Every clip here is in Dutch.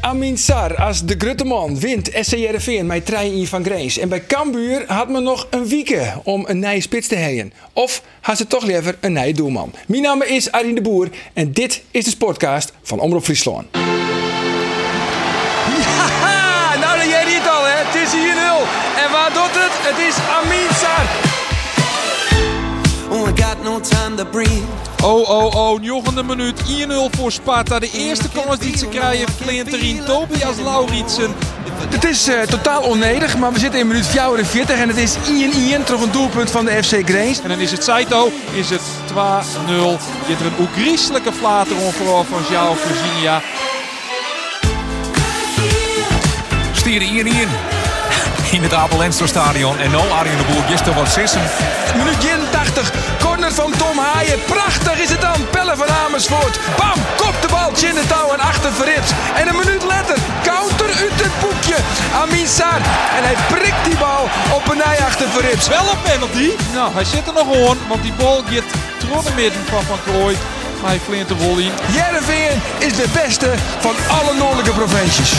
Amin Sar als de Grutteman wint SCRV met trein van Greens. En bij Cambuur had men nog een wieken om een nieuwe spits te heen. Of had ze toch liever een nieuwe doelman. Mijn naam is Arjen de Boer en dit is de Sportcast van Omroep Friesland. Haha, nou dan jij het al, hè? Het is 4-0. En waar doet het? Het is Amin Sar. Oh, no time to breathe. Oh, oh, oh, negende minuut, 1-0 voor Sparta. De eerste kans die ze krijgen, Flinterin, Tobias Lauritsen. Het is eh, totaal onnedig, maar we zitten in minuut 44 en het is 1-1 toch een doelpunt van de FC Greens. En dan is het Saito, is het 2-0. Je hebt er een oegrieselijke flater vooral van João Virginia. Stieren 1-1 in het Lenstra stadion. En nou Arjen de Boer, gisteren wat sissen. Minuut 81, van Tom Haaien. Prachtig is het dan, Pelle van Amersfoort. Bam, kop de bal, in de touw en achter Verrips. En een minuut later, counter uit het boekje. Amin Sar. En hij prikt die bal op een nij achter Verrips. Wel een penalty. Nou, hij zit er nog gewoon, want die bal gaat tronnen midden van Van Krooij. Maar hij flint de volley. Jereveen is de beste van alle noordelijke provincies.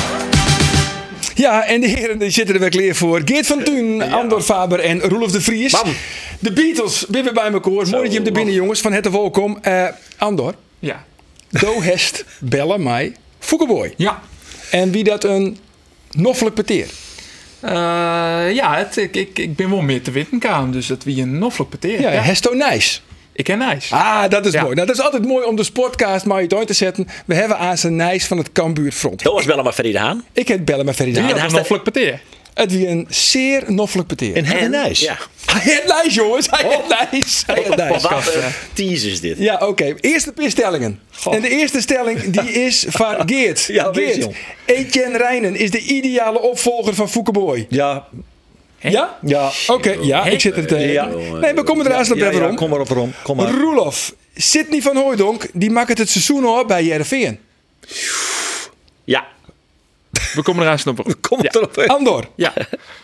Ja, en de heren die zitten er weer klaar voor. Geert van Tuin, Andor Faber en Roelof de Vries. Bam. De Beatles, weer weer bij elkaar. Mooi dat je hem er binnen, jongens. Van het welkom. Eh Andor, Ja. do hest bellen mij Foukeboy. Ja. En wie dat een noffelijk peteer. Eh, ja, het, ik, ik, ik ben wel meer te witten gaan, dus dat wie een noffelijk peteer. Ja, Hesto Nijs. Ik ken Nijs. Ah, dat is Ja. mooi. Nou, dat is altijd mooi om de sportcast maar uit te zetten. We hebben aan zijn Nijs van het Cambuur front. Dat was wel maar Ferry de Haan. Ik heet bellen met Ferry Wie Daan. had hij een staat- noffelijk peteer? Het wie een zeer noffelijk peteer. En hij Nijs. Ja. Hij heeft Nijs, jongens. Hij heeft Nijs. Hij heeft Nijs. Wat een tease is dit. Ja, oké. Eerste stellingen. En de eerste stelling die is van Geert. Ja, Geert. Etienne Rijnen is de ideale opvolger van Foukeboy. Ja, Ja? ja. Oké, ja, ik zit er tegen. Ja. Nee, we komen er aan op ja, even ja, om. kom maar op erom. Kom maar. Roelof, Sidney van Hooijdonk, die maakt het het seizoen al bij Jereveen. Ja. We komen eraan snoppen. Kom Ja. erop. hè. Andor, Ja.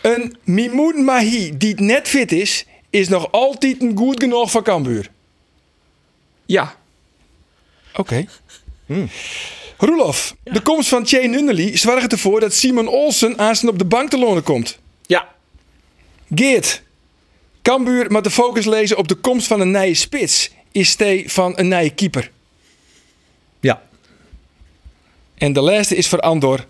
een Mimoun Mahi die net fit is, is nog altijd een goed genoeg van Cambuur. Ja. Oké. Roelof, de komst van Jane Nunnely zorgt ervoor dat Simon Olsen aanstaan op de bank te lonen komt. Ja. Geert, Cambuur met de focus lezen op de komst van een nieuwe spits is stee van een nieuwe keeper. Ja. En de laatste is voor Andor.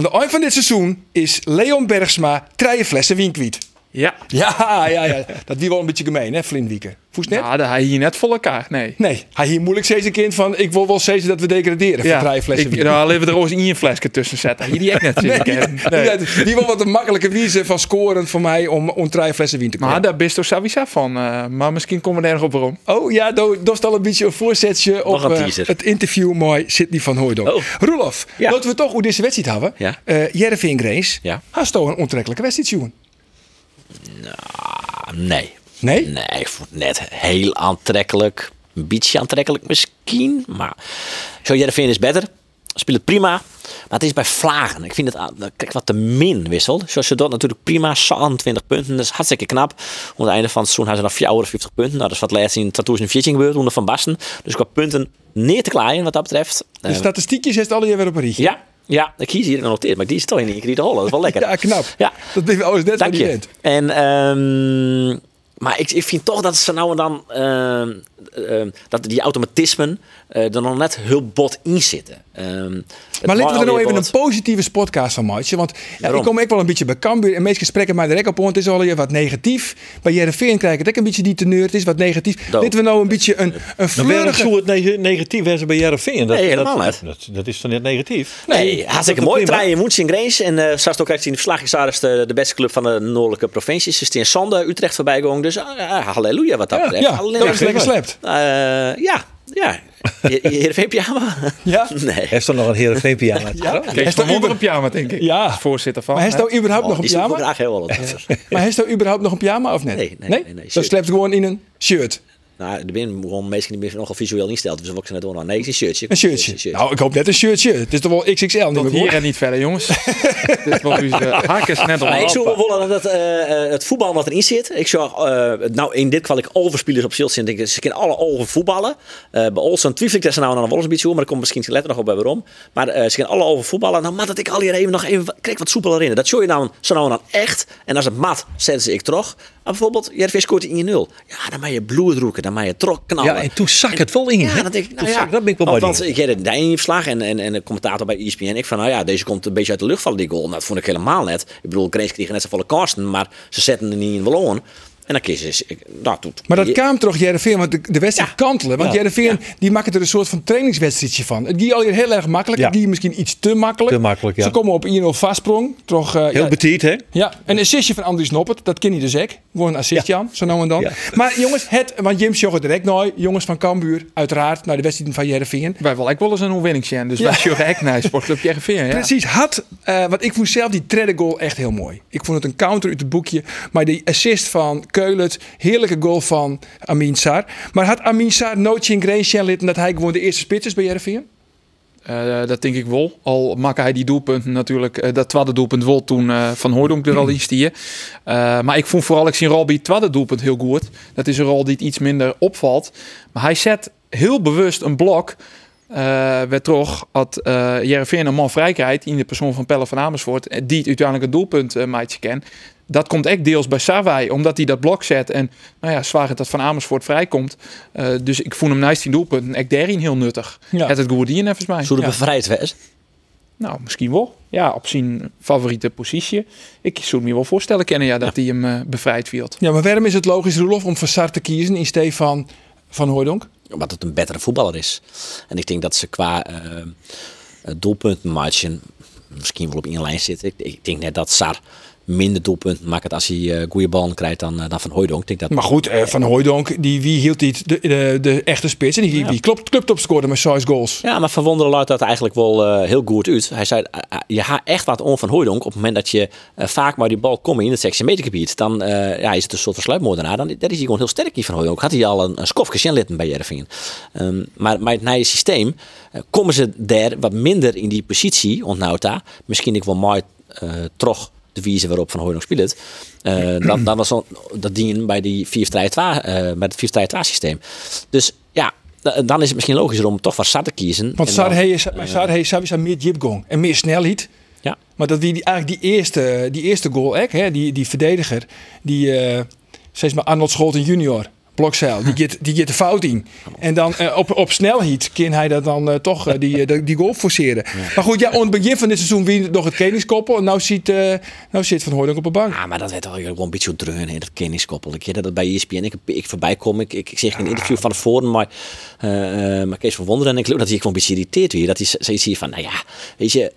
De eind van dit seizoen is Leon Bergsma drie flessen wien kwijt. Ja. Ja, ja, ja. Dat wie wel een beetje gemeen, hè, Flintwieken. Voest net? Ja, dat hij hier net voor elkaar. Nee. Nee, hij hier moeilijk steeds een kind van... ik wil wel steeds dat we degraderen Ja, drie flessen ik, nou, leven er eens één flesje tussen zetten. Hier die ik net Nee, ja, nee. ja, die wil wat een makkelijke wijze van scoren voor mij om, om drie flessen wien te komen. Maar daar bist toch sowieso van. eh, maar misschien komen we er nog op waarom. Oh ja, dat is al een beetje een voorzetje op een eh, het interview met Sidney van Hooydonk. Oh. Roelof, Ja. laten we toch hoe deze wedstrijd hebben. Ja. Eh Jereveen Grace, Ja. had toch een ontrekkelijke wedstrijd, jongen? Ah, Nee. Nee? Nee, ik vond het net heel aantrekkelijk. Een beetje aantrekkelijk misschien. Maar zo Jereveen is beter. Speelt het prima. Maar het is bij Vlagen. Ik vind het kijk, wat te min wissel. Zoals je dat natuurlijk prima. 20 punten. Dat is hartstikke knap. Aan het einde van het seizoen hebben ze nog 54 punten. Nou, dat is wat laatst in 2014 gebeurd. Onder Van Basten. Dus qua punten neer te klein wat dat betreft. De Eh, statistiekjes heeft alle weer op een rietje. ja, ja, ik kies hier genoteerd. Maar die is toch in de holle. Dat is wel lekker. Ja, knap. Ja. Dat ben je net Dank wat je bent. En, ehm, maar ik, ik vind toch dat ze nou en dan ehm, ehm, dat die automatismen eh, er nog net heel bot in zitten. Ehm, Maar laten we er nou even een positieve podcast van maken. Want ja, ik kom ook wel een beetje bij Cambuur. En meest gesprekken op. Want het is al wat negatief. Bij Jereveen krijg ik het ook een beetje die teneur. Het is wat negatief. Laten we nou een beetje een, een fleurige... zo het neg- negatief is bij Jereveen. Dat, Nee, helemaal dat, niet. Dat, dat is dan net negatief. Nee, hartstikke dat mooi. prima. Draaien in Grace. En uh, straks ook krijgt in de verslag is daar is de, de beste club van de noordelijke provincies. Is in Sande, Utrecht voorbij gegaan. Dus ja, halleluja wat dat Ja, betreft. ja, dat is lekker slept. Eh, ja, ja. Heerenveen pyjama? Ja. Nee. Hij heeft toch nog een Heerenveen pyjama. Ja. Kees Hij van staat Wonder een pyjama, denk ik. Ja. Als voorzitter van. Maar hij hè? staat überhaupt nog Oh, een die we pyjama? graag heel wel. Maar hij staat überhaupt nog een pyjama of net? Nee, nee, nee, nee, Dat shirt. slept gewoon in een shirt. Nou, er zijn gewoon mensen die nogal visueel instelt. Dus wat ik ze net doen. Nou, nee, het is een shirtje. Een shirtje. Nou, ik hoop net een shirtje. Het is toch wel XXL niet Tot meer hier hoor. en niet verder, jongens. Dit is wel uw hakken net al Maar ik zou willen dat eh, eh, het voetbal wat erin zit. Ik zou, eh, nou in dit geval ik overspelers op zilt zitten. Ze kunnen alle over voetballen. Eh, bij Olsen twijfel ik dat ze nou nog wel eens een beetje hoe, maar ik kom misschien later nog op bij waarom. Maar eh, ze kunnen alle over voetballen. Nou, maar dat ik al hier even nog even krijg wat soepeler in. Dat zou je nou zo nou dan echt. En als het mat, zetten ze ik terug. Maar bijvoorbeeld, Jervis scoort in 1-0. Ja, dan mag je bloed roeken, dan mag je trok knallen. Ja, en toen zak het wel in. Ja, dat denk ik. Nou ja, zak- dat ben ik wel want, bij want ik heb het in verslag en, en, en de commentator bij ESPN. Ik van, nou ja, deze komt een beetje uit de lucht vallen, die goal. Nou, dat vond ik helemaal net. Ik bedoel, Grace kreeg net zo volle kasten, maar ze zetten er niet in. En dan kiezen ze. ik- Nou, toen, Maar dat kwam toch Jereveen, want de, de wedstrijd Ja. kantelen. Want Ja. Jereveen die maakt er een soort van trainingswedstrijdje van. Het ging al heel erg makkelijk. Het ging misschien iets te makkelijk. Te makkelijk, ja. Ze komen op 1-0 vastsprong. Toch, eh, Heel ja, betiet, hè? ja, een assistje van Andries Noppert. Dat ken je dus ook. Gewoon een assistje aan, zo nou en dan. Ja. Maar jongens, het, want Jim het direct nooit. Jongens van Cambuur, uiteraard, naar de wedstrijd van Jereveen. Wij willen ook wel eens een overwinning zien. Dus Ja. wij sjoggen echt naar Sportclub Jereveen. Ja. Precies, had, eh want ik vond zelf die derde goal echt heel mooi. Ik vond het een counter uit het boekje. Maar die assist van Heerlijke goal van Amin Sar. Maar had Amin Sar nooit in Grace litten dat hij gewoon de eerste spits is bij Jereveen? Eh, dat denk ik wel. Al maakte hij die doelpunten natuurlijk. eh, dat tweede doelpunt wel toen eh, Van Hooydonk er al in stier. Maar ik vond vooral, ik zie Robbie het tweede doelpunt heel goed. Dat is een rol die het iets minder opvalt. Maar hij zet heel bewust een blok. eh werd toch had uh, Jereveen een man vrij krijgt in de persoon van Pelle van Amersfoort. Die het uiteindelijk het doelpunt uh, maatje. Dat komt echt deels bij Savai, omdat hij dat blok zet. En nou ja, zwaar het dat Van Amersfoort vrijkomt. Uh, dus ik vond hem naast die doelpunten. Ik daarin heel nuttig. Ja. Het het goed hier volgens mij. Zo de Ja. bevrijd was. Nou, misschien wel. Ja, op zijn favoriete positie. Ik zou me wel voorstellen kennen ja, dat hij hem uh, bevrijd viel. Ja, maar waarom is het logisch, Roelof, om voor Sar te kiezen in steeds van Van Hooydonk? Omdat het een betere voetballer is. En ik denk dat ze qua uh, doelpuntenmatchen misschien wel op één lijn zitten. Ik, ik denk net dat Sar minder doelpunten maakt als hij uh, goede ballen krijgt dan, uh, dan Van Hooydonk. Denk dat... Maar goed, uh, Van Hooydonk, die, wie hield niet de, de, de, echte spits? En die, ja. die klopt, klopt op scoorde met 6 goals. Ja, maar verwonderen luidt dat eigenlijk wel uh, heel goed uit. Hij zei, uh, je gaat echt wat om Van Hooydonk. Op het moment dat je uh, vaak maar die bal komt in het 16 meter gebied, dan ja, is het een soort versluitmoordenaar. Dan dat is hij gewoon heel sterk, die Van Hooydonk. Had hij al een, een skofje bij Jervingen. Um, maar met het nieuwe systeem komen ze daar wat minder in die positie, onthoudt daar. Misschien ik wel mooi terug de wijze waarop Van Hooydonk speelt. Uh, dan, dan was dat ding bij die 4-3-2 uh, bij het 4-3-2 systeem. Dus ja, dan is het misschien logischer om toch voor Sar te kiezen. Want Sar heeft sowieso meer jipgong en meer snelheid. Ja. Maar dat die, eigenlijk die eerste, die eerste goal, hè, die, die verdediger, die uh, steeds maar Arnold Scholten junior. Blokzeil, die gaat, die gaat de fout in. En dan uh, op, op snelheid kan hij dat dan uh, toch uh, die, die, die goal forceren. Ja. Maar goed, ja, aan het begin van dit seizoen wie nog het kenniskoppel. En nou, ziet, nou zit Van Hooydonk op de bank. Ja, maar dat werd al gewoon een beetje dreun in dat kenniskoppel. Ik dat bij ESPN ik, ik voorbij kom. Ik, ik, ik zeg in een interview van tevoren, maar, maar Kees van Wonderen. En ik geloof dat hij gewoon een beetje irriteerd weer. Dat hij zoiets hier van, nou ja, weet je,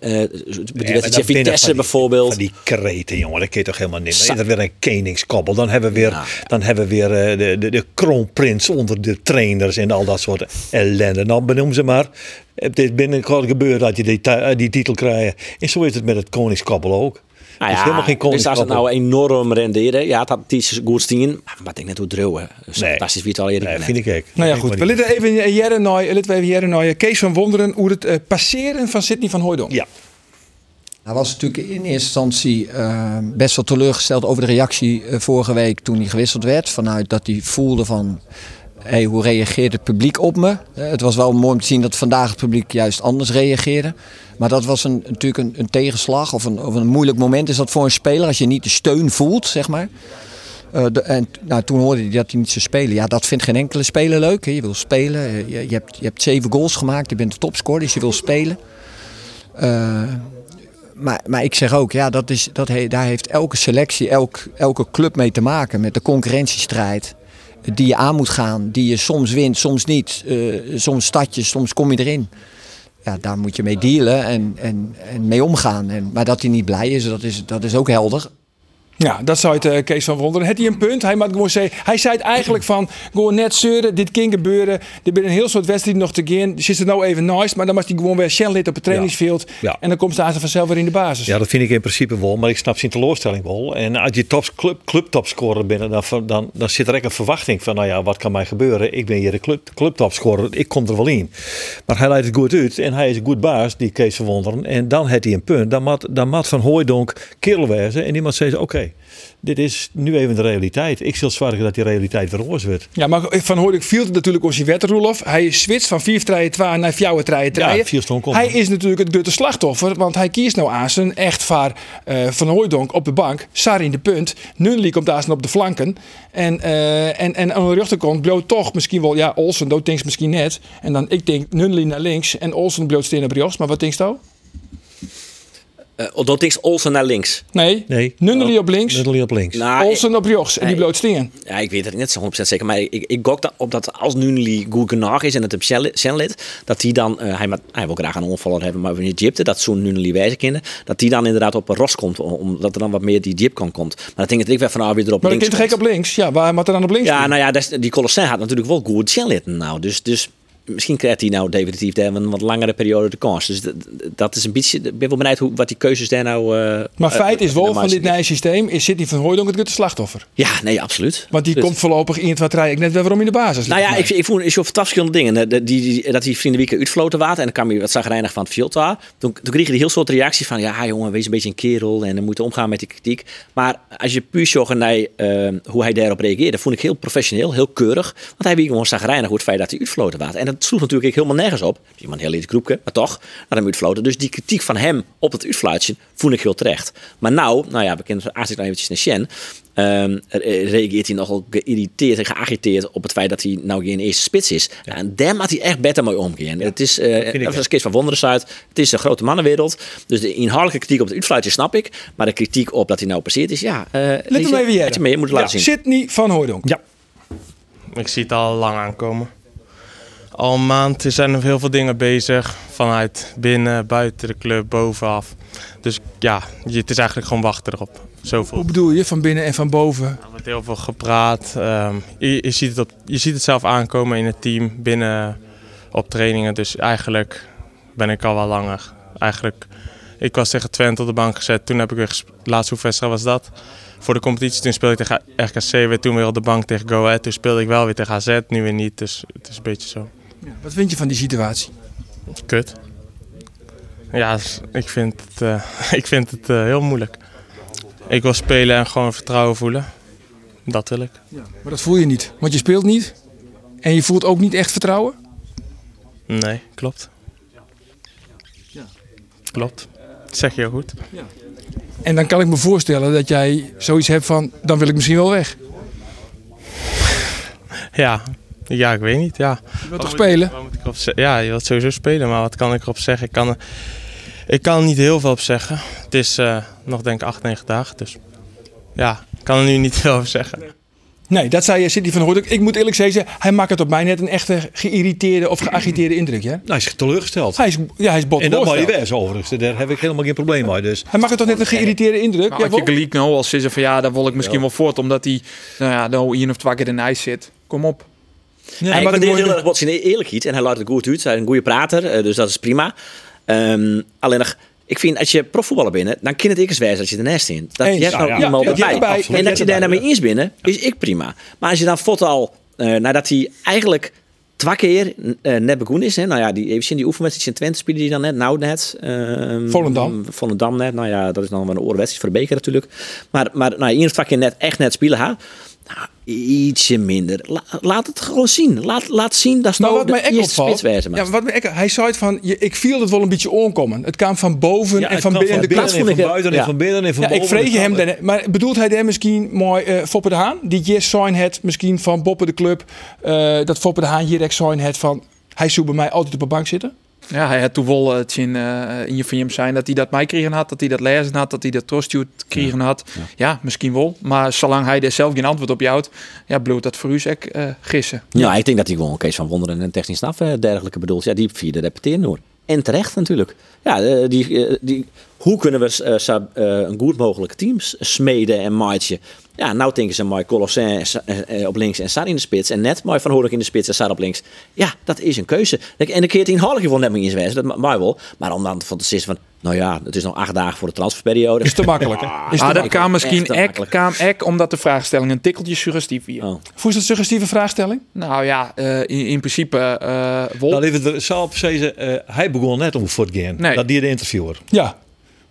die ja, wedstrijd Vitesse die, bijvoorbeeld. Van die kreten, jongen, dat kun je toch helemaal niet meer. Dat weer een kenningskoppel. Dan hebben we weer, ja. dan hebben we weer de, de, de kroonprins onder de trainers en al dat soort ellende. Nou, benoem ze maar. Het is binnenkort gebeurd dat je die, die titel krijgt. En zo is het met het koningskoppel ook. Nou ja, helemaal geen dus als het nou enorm renderen, ja, het had iets goed zien, maar ik net hoe dreuwen. Dus nee. fantastisch wie het al eerder nee, vind ik ook. Nou ja, goed. We laten even jaren nooien, laten we even jaren. Kees van Wonderen, hoe het uh, passeren van Sidney van Hooydonk. Ja. Hij was natuurlijk in eerste instantie uh, best wel teleurgesteld over de reactie uh, vorige week toen hij gewisseld werd. Vanuit dat hij voelde van, hey, hoe reageert het publiek op me? Uh, het was wel mooi om te zien dat vandaag het publiek juist anders reageerde. Maar dat was een, natuurlijk een, een tegenslag of een, of een moeilijk moment is dat voor een speler als je niet de steun voelt, zeg maar. De, en nou, toen hoorde hij dat hij niet zou spelen. Ja, dat vindt geen enkele speler leuk. Hè. Je wil spelen. Je, je, hebt, je hebt zeven goals gemaakt. Je bent de topscorer, dus je wil spelen. Uh, maar, maar ik zeg ook, ja, dat is, dat daar heeft elke selectie, elk, elke club mee te maken. Met de concurrentiestrijd die je aan moet gaan. Die je soms wint, soms niet. Uh, soms je, soms kom je erin. Ja, daar moet je mee dealen en, en, en mee omgaan. En, maar dat hij niet blij is, dat is, dat is ook helder. Ja, dat zou het eh, Kees van Wonderen. Had hij een punt? Hij, mag gewoon zeggen, hij zei het eigenlijk van gewoon net zeuren, dit kan gebeuren. Er zijn een heel soort wedstrijden nog te gaan. Zit er nou even nice, maar dan mag hij gewoon weer Shenlit op het trainingsveld. Ja. En dan komt ze vanzelf weer in de basis. Ja, dat vind ik in principe wel, maar ik snap zijn teleurstelling wel. En als je tops, club, clubtopscorer bent, dan, dan, dan zit er echt een verwachting van, nou ja, wat kan mij gebeuren? Ik ben hier de club, clubtopscorer, ik kom er wel in. Maar hij leidt het goed uit en hij is een goed baas, die Kees van Wonderen. En dan heeft hij een punt. Dan moet, dan Van Hooijdonk kerel wezen en iemand zegt, oké, dit is nu even de realiteit. Ik zal zorgen dat die realiteit veroorzaakt wordt. Ja, maar Van Hooydonk viel het natuurlijk je wet, Roelof. Hij switcht van 4 3 2 naar 4 3 3 Ja, vier stond komt. Hij is natuurlijk het grote slachtoffer, want hij kiest nou aan zijn echtvaar eh Van Hooydonk op de bank. Sarri in de punt. Nunli komt daar op de flanken. En, eh, en, en aan de rechterkant bloot toch misschien wel, ja, Olsen, dat denkt misschien net. En dan, ik denk Nunli naar links en Olsen bloot steen naar rechts. Maar wat denkst du? Eh, dat is Olsen naar links. Nee, Nee. Nunli op links, Nunley op links. Nou, Olsen op rechts. En die bloot steen. Ja, ik weet het niet zo 100% zeker. Maar ik, ik gok dat op dat als Nunli goed genoeg is en het op Shenlit, dat hij dan, eh, hij, hij wil graag een onvaller hebben, maar in Egypte, dat zo'n Nunli wijze kinderen, dat die dan inderdaad op een ros komt, om- omdat er dan wat meer die Egypt kan komt. Maar dat denk ik weer van, nou, weer erop Maar dan links kind gek komt. op links. Ja, waar moet er dan op links? Ja, doen? nou ja, dat die Colosseum had natuurlijk wel goed Shenlit nou. Dus, dus misschien krijgt hij nou definitief daar een wat langere periode de kans. Dus dat, dat is een beetje, ik ben wel benieuwd hoe, wat die keuzes daar nou... eh, Maar feit is wel, nou van dit nieuwe systeem is Sidney van Hooydonk het slachtoffer. Ja, nee, absoluut. Want die Dus- komt voorlopig in het wat rij ik net weer waarom in de basis. Nou ja, ik, ik voel is zo verschillende dingen. Die, die, dat die vrienden week uitfloten waren en dan kwam hij wat zagrijnig van het waar. Toen, toen kreeg je die heel soort reactie van ja jongen, wees een beetje een kerel en dan moet je omgaan met die kritiek. Maar als je puur zag naar eh, hoe hij daarop reageerde, vond ik heel professioneel, heel keurig. Want hij was gewoon zagrijnig hoe het feit dat hij uitfloten was. En dat sloeg natuurlijk helemaal nergens op. Iemand heel liet groepje, maar toch, naar hem uitfloten. Dus die kritiek van hem op het uitfluitje vond ik heel terecht. Maar nou, nou ja, we kennen eigenlijk nog eventjes naar Shen. Ehm, re- reageert hij nogal geïrriteerd en geagiteerd op het feit dat hij nou geen eerste spits is. En daar moet hij echt beter mee omgaan. Het is, eh dat is Kees van Wonderen uit. Het is een grote mannenwereld. Dus de inhoudelijke kritiek op het uitfluitje snap ik. Maar de kritiek op dat hij nou passeert is, ja. eh Let hem even je moeten laten ja, zien. Sidney van Hooydonk. Ja. Ik zie het al lang aankomen. Al een maand zijn er heel veel dingen bezig. Vanuit binnen, buiten de club, bovenaf. Dus ja, het is eigenlijk gewoon wachten erop. Zoveel. Hoe bedoel je, van binnen en van boven? Er wordt heel veel gepraat. Ehm, je, je, ziet het op, je ziet het zelf aankomen in het team, binnen op trainingen. Dus eigenlijk ben ik al wel langer. Eigenlijk, ik was tegen Twente op de bank gezet. Toen heb ik weer de laatste was dat. Voor de competitie toen speelde ik tegen RKC, weer toen weer op de bank tegen Go Ahead. Toen speelde ik wel weer tegen AZ, nu weer niet. Dus het is een beetje zo. Wat vind je van die situatie? Kut. Ja, ik vind het, eh, ik vind het eh, heel moeilijk. Ik wil spelen en gewoon vertrouwen voelen. Dat wil ik. Maar dat voel je niet, want je speelt niet. En je voelt ook niet echt vertrouwen. Nee, klopt. Klopt. Dat zeg je heel goed. En dan kan ik me voorstellen dat jij zoiets hebt van, dan wil ik misschien wel weg. Ja, ja ik weet niet. Ja. Je wilt toch spelen? Moet ik ja, je wilt sowieso spelen, maar wat kan ik erop zeggen? Ik kan, er, ik kan er niet heel veel op zeggen. Het is eh, nog denk ik 8, 9 dagen, dus ja, ik kan er nu niet veel over zeggen. Nee, dat zei je Sidney van Hooydonk. Ik moet eerlijk zeggen, hij maakt het op mij net een echte geïrriteerde of geagiteerde indruk. Ja? Nou, hij is teleurgesteld. Hij is, ja, hij is bot en dat mag je wezen overigens. Daar heb ik helemaal geen probleem mee. Dus Hij maakt het toch net een geïrriteerde indruk? Maar Ja, je nou als ze van ja, daar wil ik misschien wel voort, omdat hij nou ja, nou één of twee keer in de ijs zit. Kom op. hij maar waardeert het heel erg wat zijn eerlijkheid en hij laat het goed uit. Hij is een goede prater, eh, dus dat is prima. Ehm, alleen nog, ik vind als je profvoetballer bent, dan kan het ik eens wijzen dat je ernaast in. Dat je Ja, nou ja. iemand Ja, die erbij. En dat je daar nou mee eens bent, is ik prima. Maar als je dan fot al, eh, nadat hij eigenlijk twee keer eh, net begonnen is, hè, nou ja, die, even zien die oefenwedstrijd in Twente spelen die dan net, nou net. ehm, Volendam. Volendam net, nou ja, dat is dan wel een oorwedstrijd voor de beker natuurlijk. Maar, maar nou, één of twee keer net echt net spelen, ha. Nou, ietsje minder. La- laat het gewoon zien. Laat, laat zien dat Maar nou wat de mij echt opvalt, ja, wat mij echt, hij zei het van, je, ik viel het wel een beetje onkomen. Het kwam van boven ja, en van binnen de van ik- buiten en van binnen en van Ja, ik boven. vreeg je hem, dan. maar bedoelt hij daar misschien mooi eh Foppe de Haan? Die yes sign het misschien van Boppe de Club. eh, dat Foppe de Haan hier ex sign het van, hij zou bij mij altijd op de bank zitten. Ja, hij had toen wel het in, eh, in je van hem zijn dat hij dat mij kregen had, dat hij dat lezen had, dat hij dat toestuurd kregen had. Ja. misschien wel. Maar zolang hij er zelf geen antwoord op houdt, ja, bloot dat voor u zeg eh, gissen. Ja, ik denk dat hij gewoon Kees van Wonderen en technisch eh, dergelijke bedoelt. Ja, die vierde repeteren hoor. En terecht natuurlijk. Ja, eh, die, eh, die, hoe kunnen we eh, eh, een goed mogelijk team s- smeden en maatje? Ja, nou denken ze mooi Colossin op links en Sar in de spits. En net mooi Van Hoornik in de spits en Sar op links. Ja, dat is een keuze. En de keert in halfje wel net meer in zijn wezen, dat mag wel. Maar om dan van te zeggen van, nou ja, het is nog acht dagen voor de transferperiode. Is te makkelijk, hè? Is te Ah, dat makkelijk. kan misschien te ek, kwam ek omdat de vraagstelling een tikkeltje suggestief was. Oh. Voel je dat een suggestieve vraagstelling? Nou ja, eh, in, in principe eh wol. Dan even er eh, hij begon net om voort te gaan. Nee. Dat die de interviewer. Ja.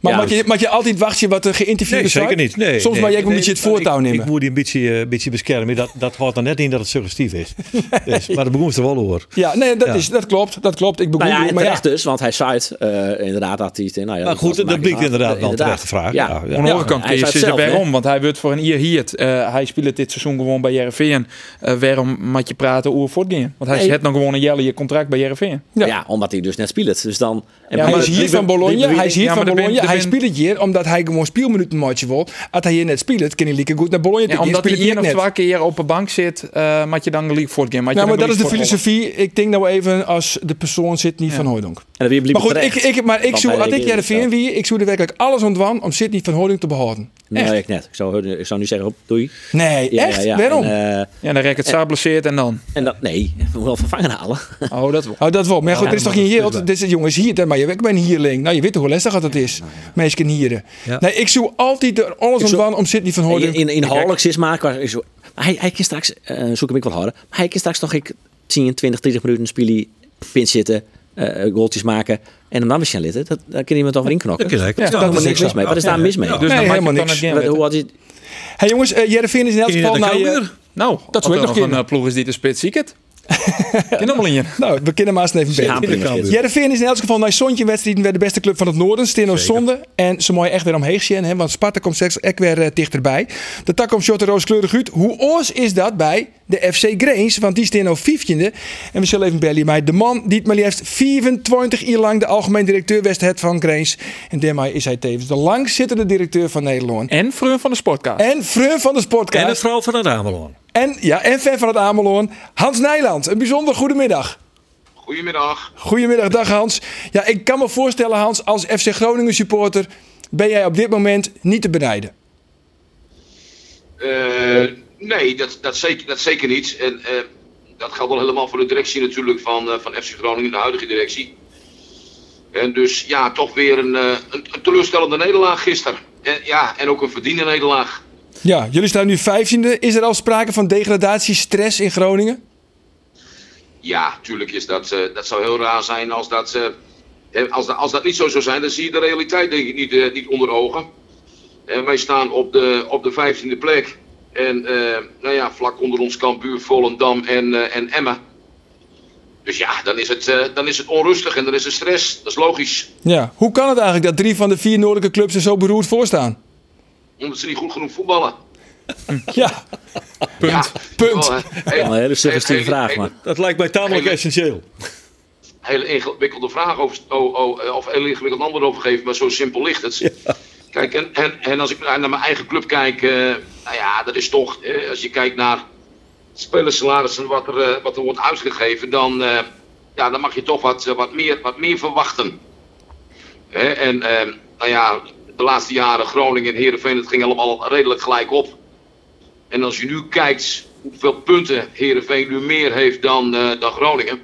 Maar Ja. mag, je, mag je altijd wachten wat de geïnterviewde Nee, zeker niet. Nee, Soms nee, mag je ook een beetje het voortouw ik, nemen. Ik moet die een beetje, eh, een beetje beschermen. Dat, dat houdt dan net in dat het suggestief is. dus, maar dat begon er wel over. Ja, nee, dat, Ja. is, dat klopt. Dat klopt. Ik begon Nou ja, maar ja. terecht dus, want hij zei eh, inderdaad dat hij... Nou ja, Maar goed, dat blijkt inderdaad wel een terechte vraag. Ja. Aan de andere kant je zei het hè? waarom. Want hij wordt voor een ier hier. eh hij speelt dit seizoen gewoon bij Jereveen. Eh waarom moet je praten over voortgaan? Want hij heeft dan gewoon een jellige contract bij Jereveen. Ja. Ja. omdat hij dus net speelt. Dus dan... Hij is hier van Bologna. Hij is hier van er Bologna. Hij speelt het hier omdat hij gewoon speelminuten maatje wil. Als hij hier net speelt, kan hij lekker goed naar Bologna. Ja, omdat hij of net. twee keer op een bank zit, moet je dan gelijk voortgaan. Moet je Nou, maar dat is de filosofie. Ik denk nou even als de persoon zit niet van Hooydonk. En dan weer Maar goed, ik, terecht. ik, maar ik zou, als ik reageerde Jereveen zelf. wie, ik zou er werkelijk alles ontwan om Sidney van Hooydonk te behouden. Nee, Echt? ik net. Ik zou, ik zou nu zeggen, hop, doei. Nee, Ja, echt? ja, ja. Waarom? En, eh, Ja, dan rek het saar blesseerd en dan. en dat, nee, we moeten wel vervangen halen. Oh, dat wel. Oh, dat wel. Maar goed, Ja, er is toch geen hield. Dit is jongens hier, maar je ik ben hierling. Nou, je weet hoe lastig dat is. Mensen hieren. Ja. Nee, ik zou altijd er alles ontwan om Sidney van In, Hooydonk. in, in is maken. Is, maar hij, hij kan straks, eh, zoek hem ik wel harder. Maar hij kan straks nog ik 10, 20, 30 minuten spelen, pin zitten, eh goaltjes maken. En hem dan weer litten. Dat, daar kan iemand toch weer inknokken. Dat is Daar dat is is niks mis mee. Wat is daar mis mee? Dus Nee, helemaal je niks. hoe had Hey jongens, uh, Jereveen is in elk je geval naar je... Nou, Dat ik nog een ploeg is die de spits ziek het. Ken in. Nou, we kennen maar eens even beter. Jereveen is in elk geval naar Sontje wedstrijd bij de beste club van het Noorden. Steno Zonde. En ze mooi echt weer omheen zien. hè, Want Sparta komt straks echt weer eh, dichterbij. De tak komt short rooskleurig uit. Hoe oors is dat bij de FC Grains? Want die Steno vijftiende. En we zullen even bellen met de man die het maar liefst 24 jaar lang de algemeen directeur was het van Grains. En daarmee is hij tevens de langzittende directeur van Nederland. En Freun van de Sportkaart. En vreun van de En sportkaart. de vrouw van het Ameloon. En, ja, en fan van het Ameloon, Hans Nijland. Een bijzonder goedemiddag. Goedemiddag. Goedemiddag, dag Hans. Ja, ik kan me voorstellen, Hans, als FC Groningen supporter ben jij op dit moment niet te benijden. Eh, nee, dat, dat, zeker, dat zeker niet. En eh, dat geldt wel helemaal voor de directie natuurlijk van, eh, van FC Groningen, de huidige directie. En dus ja, toch weer een, eh, een, een teleurstellende nederlaag gisteren. En, ja, en ook een verdiende nederlaag. Ja, jullie staan nu vijftiende. Is er al sprake van degradatiestress in Groningen? Ja, natuurlijk is dat, dat zou heel raar zijn als dat, als, dat, als dat niet zo zou zijn. Dan zie je de realiteit denk ik niet, niet onder ogen. En wij staan op de, op de vijftiende plek. En eh, nou ja, vlak onder ons Cambuur, Volendam en, eh, en Emma. Dus ja, dan is, het, eh, dan is het onrustig en er is er stress. Dat is logisch. Ja. Hoe kan het eigenlijk dat drie van de vier noordelijke clubs er zo beroerd voor staan? Omdat ze niet goed genoeg voetballen. Ja, Punt. Ja, Punt. een hele suggestieve hele- vraag, hele- maar. Dat lijkt mij tamelijk Hele- essentieel. hele ingewikkelde vraag over, oh, oh, eh, of heel ingewikkeld antwoord over geven, maar zo simpel ligt het. Kijk, en, en, en als ik naar mijn eigen club kijk, eh, nou ja, dat is toch, eh, als je kijkt naar spelersalarissen, wat er, eh, wat er wordt uitgegeven, dan, ja, dan mag je toch wat, wat, meer, wat meer verwachten. Hè, en nou ja, de laatste jaren Groningen en Heerenveen, het ging allemaal redelijk gelijk op. En als je nu kijkt hoeveel punten Heerenveen nu meer heeft dan, dan Groningen.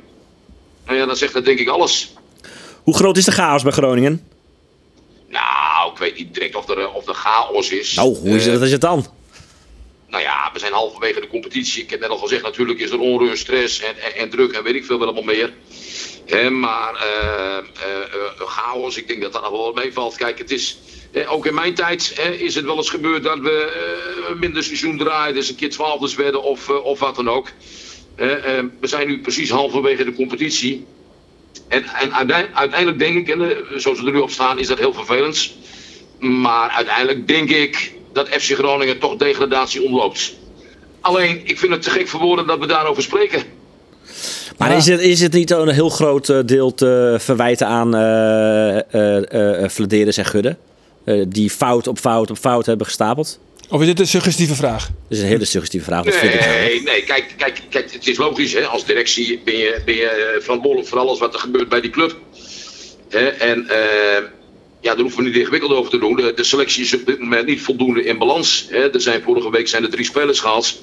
Nou ja, dan zegt dat denk ik alles. Hoe groot is de chaos bij Groningen? Nou, ik weet niet direct of er, eh, of er chaos is. Nou, hoe is Eh, het, wat is het dan? nou ja, we zijn halverwege de competitie. Ik heb net al gezegd, natuurlijk is er onrust, stress en, en, en druk en weet ik veel wel allemaal meer. Maar eh, eh, eh, chaos, ik denk dat dat nog wel meevalt. Kijk, het is, eh, ook in mijn tijd is het wel eens gebeurd dat we eh, minder seizoen draaiden, dus een keer twaalfdes werden of, eh, of wat dan ook. Eh, eh, we zijn nu precies halverwege de competitie. En, en uiteindelijk, denk ik, en, eh, zoals we er nu op staan, is dat heel vervelend. Maar uiteindelijk denk ik dat FC Groningen toch degradatie ontloopt. Alleen, ik vind het te gek voor woorden dat we daarover spreken. Maar is, het, is het niet een heel groot eh, deel te verwijten aan eh eh eh Vladeres en Gudde? Eh, die fout op fout op fout hebben gestapeld? Of is dit een suggestieve vraag? Dat is een hele suggestieve vraag. Dat vind ik. Nee, nee, kijk, kijk, kijk, het is logisch, hè. Als directie ben je, ben je verantwoordelijk voor alles wat er gebeurt bij die club. Hè, en ja, daar hoeven we niet ingewikkeld over te doen. De, de selectie is op dit moment niet voldoende in balans. Hè. Er zijn vorige week zijn er drie spelers gehaald.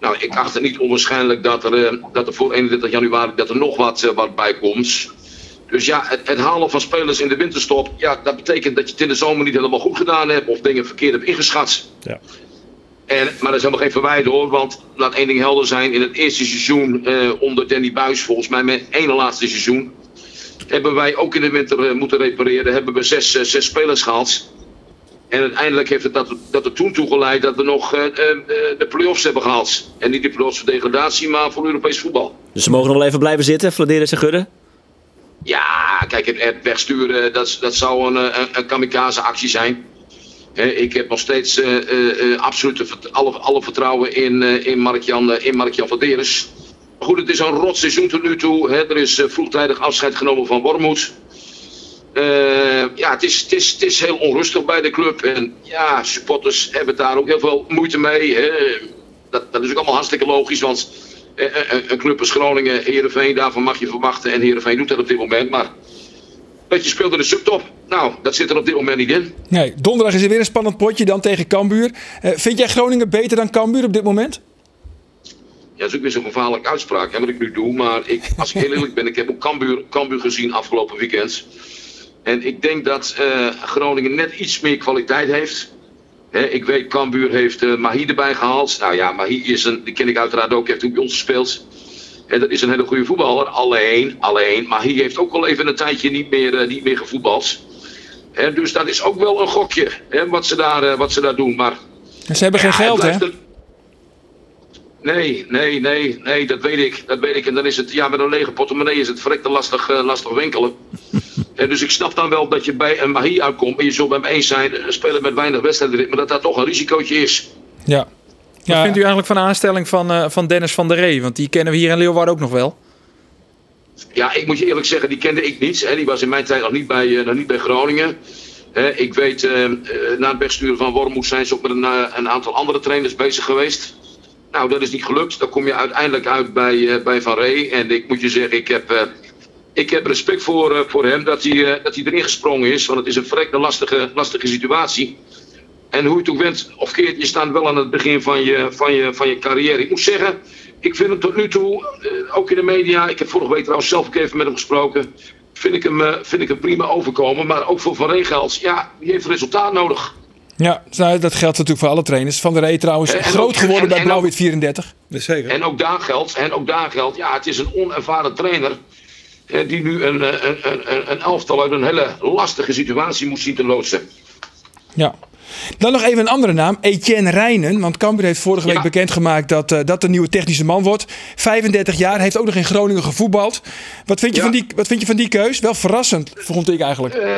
Nou, ik acht het niet onwaarschijnlijk dat er, eh, dat er voor 31 januari dat er nog wat, eh, wat bij komt. Dus ja, het, het halen van spelers in de winterstop, ja, dat betekent dat je het in de zomer niet helemaal goed gedaan hebt of dingen verkeerd hebt ingeschat. Ja. En, maar dat is helemaal geen verwijder hoor, want laat één ding helder zijn. In het eerste seizoen eh, onder Danny Buis, volgens mij mijn ene laatste seizoen, hebben wij ook in de winter eh, moeten repareren. Hebben we zes, eh, zes spelers gehaald. En uiteindelijk heeft het dat, dat er toen toe geleid dat we nog eh, de play-offs hebben gehaald. En niet de play-offs voor degradatie, maar voor Europees voetbal. Dus ze mogen nog wel even blijven zitten, Fladeren en Gudde. Ja, kijk, het, wegsturen, dat, dat zou een, een, een kamikaze actie zijn. Ik heb nog steeds eh, absoluut alle, alle vertrouwen in, in Mark-Jan Mark-Jan van Deres. Goed, het is een rot seizoen tot nu toe. Er is eh, vroegtijdig afscheid genomen van Wormoed. Eh, ja, het is, het, is, het is heel onrustig bij de club. En ja, supporters hebben daar ook heel veel moeite mee. Hè. Dat, dat is ook allemaal hartstikke logisch, want eh, een, club als Groningen, Heerenveen, daarvan mag je verwachten. En Heerenveen doet dat op dit moment. Maar dat je speelt in de subtop, nou, dat zit er op dit moment niet in. Nee, donderdag is er weer een spannend potje dan tegen Cambuur. Vind jij Groningen beter dan Cambuur op dit moment? Ja, dat is ook weer zo'n gevaarlijke uitspraak, hè, wat ik nu doe. Maar ik, als ik heel eerlijk ben, ik heb ook Cambuur, Cambuur gezien afgelopen weekend. En ik denk dat eh, Groningen net iets meer kwaliteit heeft. Hè, ik weet, Cambuur heeft eh Mahi erbij gehaald. Nou ja, Mahi is een, die ken ik uiteraard ook, heeft ook bij ons gespeeld. En dat is een hele goede voetballer. Alleen, alleen, Mahi heeft ook wel even een tijdje niet meer, eh, niet meer gevoetbald. Hè, dus dat is ook wel een gokje, hè, wat, ze daar, wat ze daar doen. Maar Ze hebben geen ja, geld, hè? Nee, nee, nee, nee, dat weet ik. Dat weet ik. En dan is het, ja, met een lege portemonnee is het verrekte lastig, eh, lastig winkelen. en dus ik snap dan wel dat je bij een Mahi uitkomt. En je zult met me eens zijn, een speler met weinig wedstrijden, maar dat dat toch een risicootje is. Ja. Wat vindt u eigenlijk van de aanstelling van, eh, van Dennis van der Ree? Want die kennen we hier in Leeuwarden ook nog wel. Ja, ik moet je eerlijk zeggen, die kende ik niet. Hè. Die was in mijn tijd nog niet bij, eh, nog niet bij Groningen. Hè, ik weet, eh, eh, na het wegsturen van Wormoed zijn ze ook met een, eh, een aantal andere trainers bezig geweest. Nou, dat is niet gelukt. Dan kom je uiteindelijk uit bij, eh, bij Van Rey. En ik moet je zeggen, ik heb, eh, ik heb respect voor, eh, voor hem dat hij, dat hij erin gesprongen is. Want het is een verrekte lastige, lastige situatie. En hoe je het ook went of keert, je staat wel aan het begin van je, van je, van je carrière. Ik moet zeggen, ik vind hem tot nu toe, ook in de media, ik heb vorige week trouwens zelf ook even met hem gesproken. Vind ik hem, vind ik hem prima overkomen. Maar ook voor Van Rey geldt, ja, die heeft resultaat nodig. Ja, nou, dat geldt natuurlijk voor alle trainers. Van der Rey trouwens En- en groot geworden en- bij Blauw-Wit 34. Zeker. En ook daar geldt, en ook daar geldt, ja, het is een onervaren trainer. eh, Die nu een, eh, een, een, een, een elftal uit een hele lastige situatie moet zien te loodsen. Ja. Dan nog even een andere naam, Etienne Rijnen. Want Cambuur heeft vorige week bekendgemaakt dat eh, dat de nieuwe technische man wordt. 35 jaar, heeft ook nog in Groningen gevoetbald. Wat vind je, Ja. van, die, wat vind je van die keus? Wel verrassend, vond ik eigenlijk. Eh,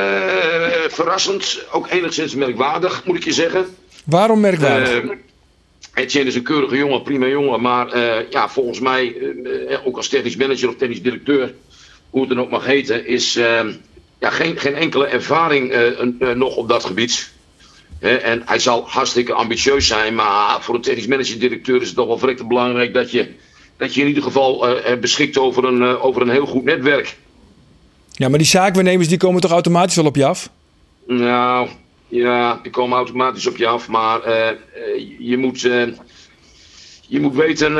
verrassend, ook enigszins merkwaardig, moet ik je zeggen. Waarom merkwaardig? Eh, Etienne is een keurige jongen, prima jongen. Maar ja, volgens mij, ook als technisch manager of technisch directeur, hoe het dan ook mag heten, is ja, geen, geen enkele ervaring nog op dat gebied. En hij zal hartstikke ambitieus zijn, maar voor een technisch manager-directeur is het toch wel verrekte belangrijk dat je, dat je in ieder geval eh, beschikt over een, eh, over een heel goed netwerk. ja, maar die zaakwaarnemers die komen toch automatisch wel op je af? Nou, ja, die komen automatisch op je af. Maar eh, je, moet, je moet weten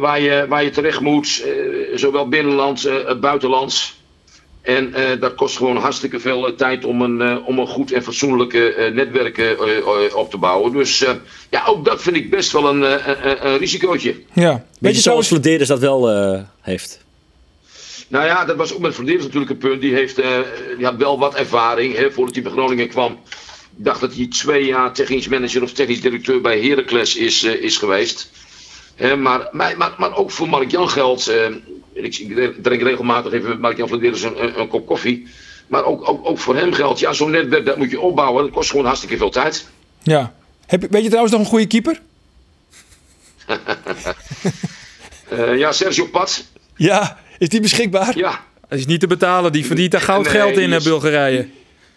waar, je, waar je terecht moet. zowel binnenlands als uh, buitenlands. En eh, dat kost gewoon hartstikke veel eh, tijd om een, eh, om een goed en fatsoenlijke eh, netwerk op te bouwen. Dus eh, ja, ook dat vind ik best wel een, eh, een, een risicootje. Ja. Weet Beetje je zoals Vladeris dat wel eh, heeft. Nou ja, dat was ook met Verdeers natuurlijk een punt. Die, heeft, eh, die had wel wat ervaring hè, voordat hij bij Groningen kwam. Ik dacht dat hij twee jaar technisch manager of technisch directeur bij Heracles is, is geweest. Hè, maar, maar, maar, maar ook voor Mark-Jan geldt. Ik, ik drink regelmatig even met Mark-Jan Vladeris een, een, een kop koffie. Maar ook, ook, ook voor hem geldt. Ja, zo'n netwerk dat moet je opbouwen. Dat kost gewoon hartstikke veel tijd. ja. Heb, je- weet je trouwens nog een goede keeper? Eh, ja, Sergio Pat. Ja, is die beschikbaar? Ja, Dat is niet te betalen. Die verdient daar goud Nee, geld in is- Bulgarije.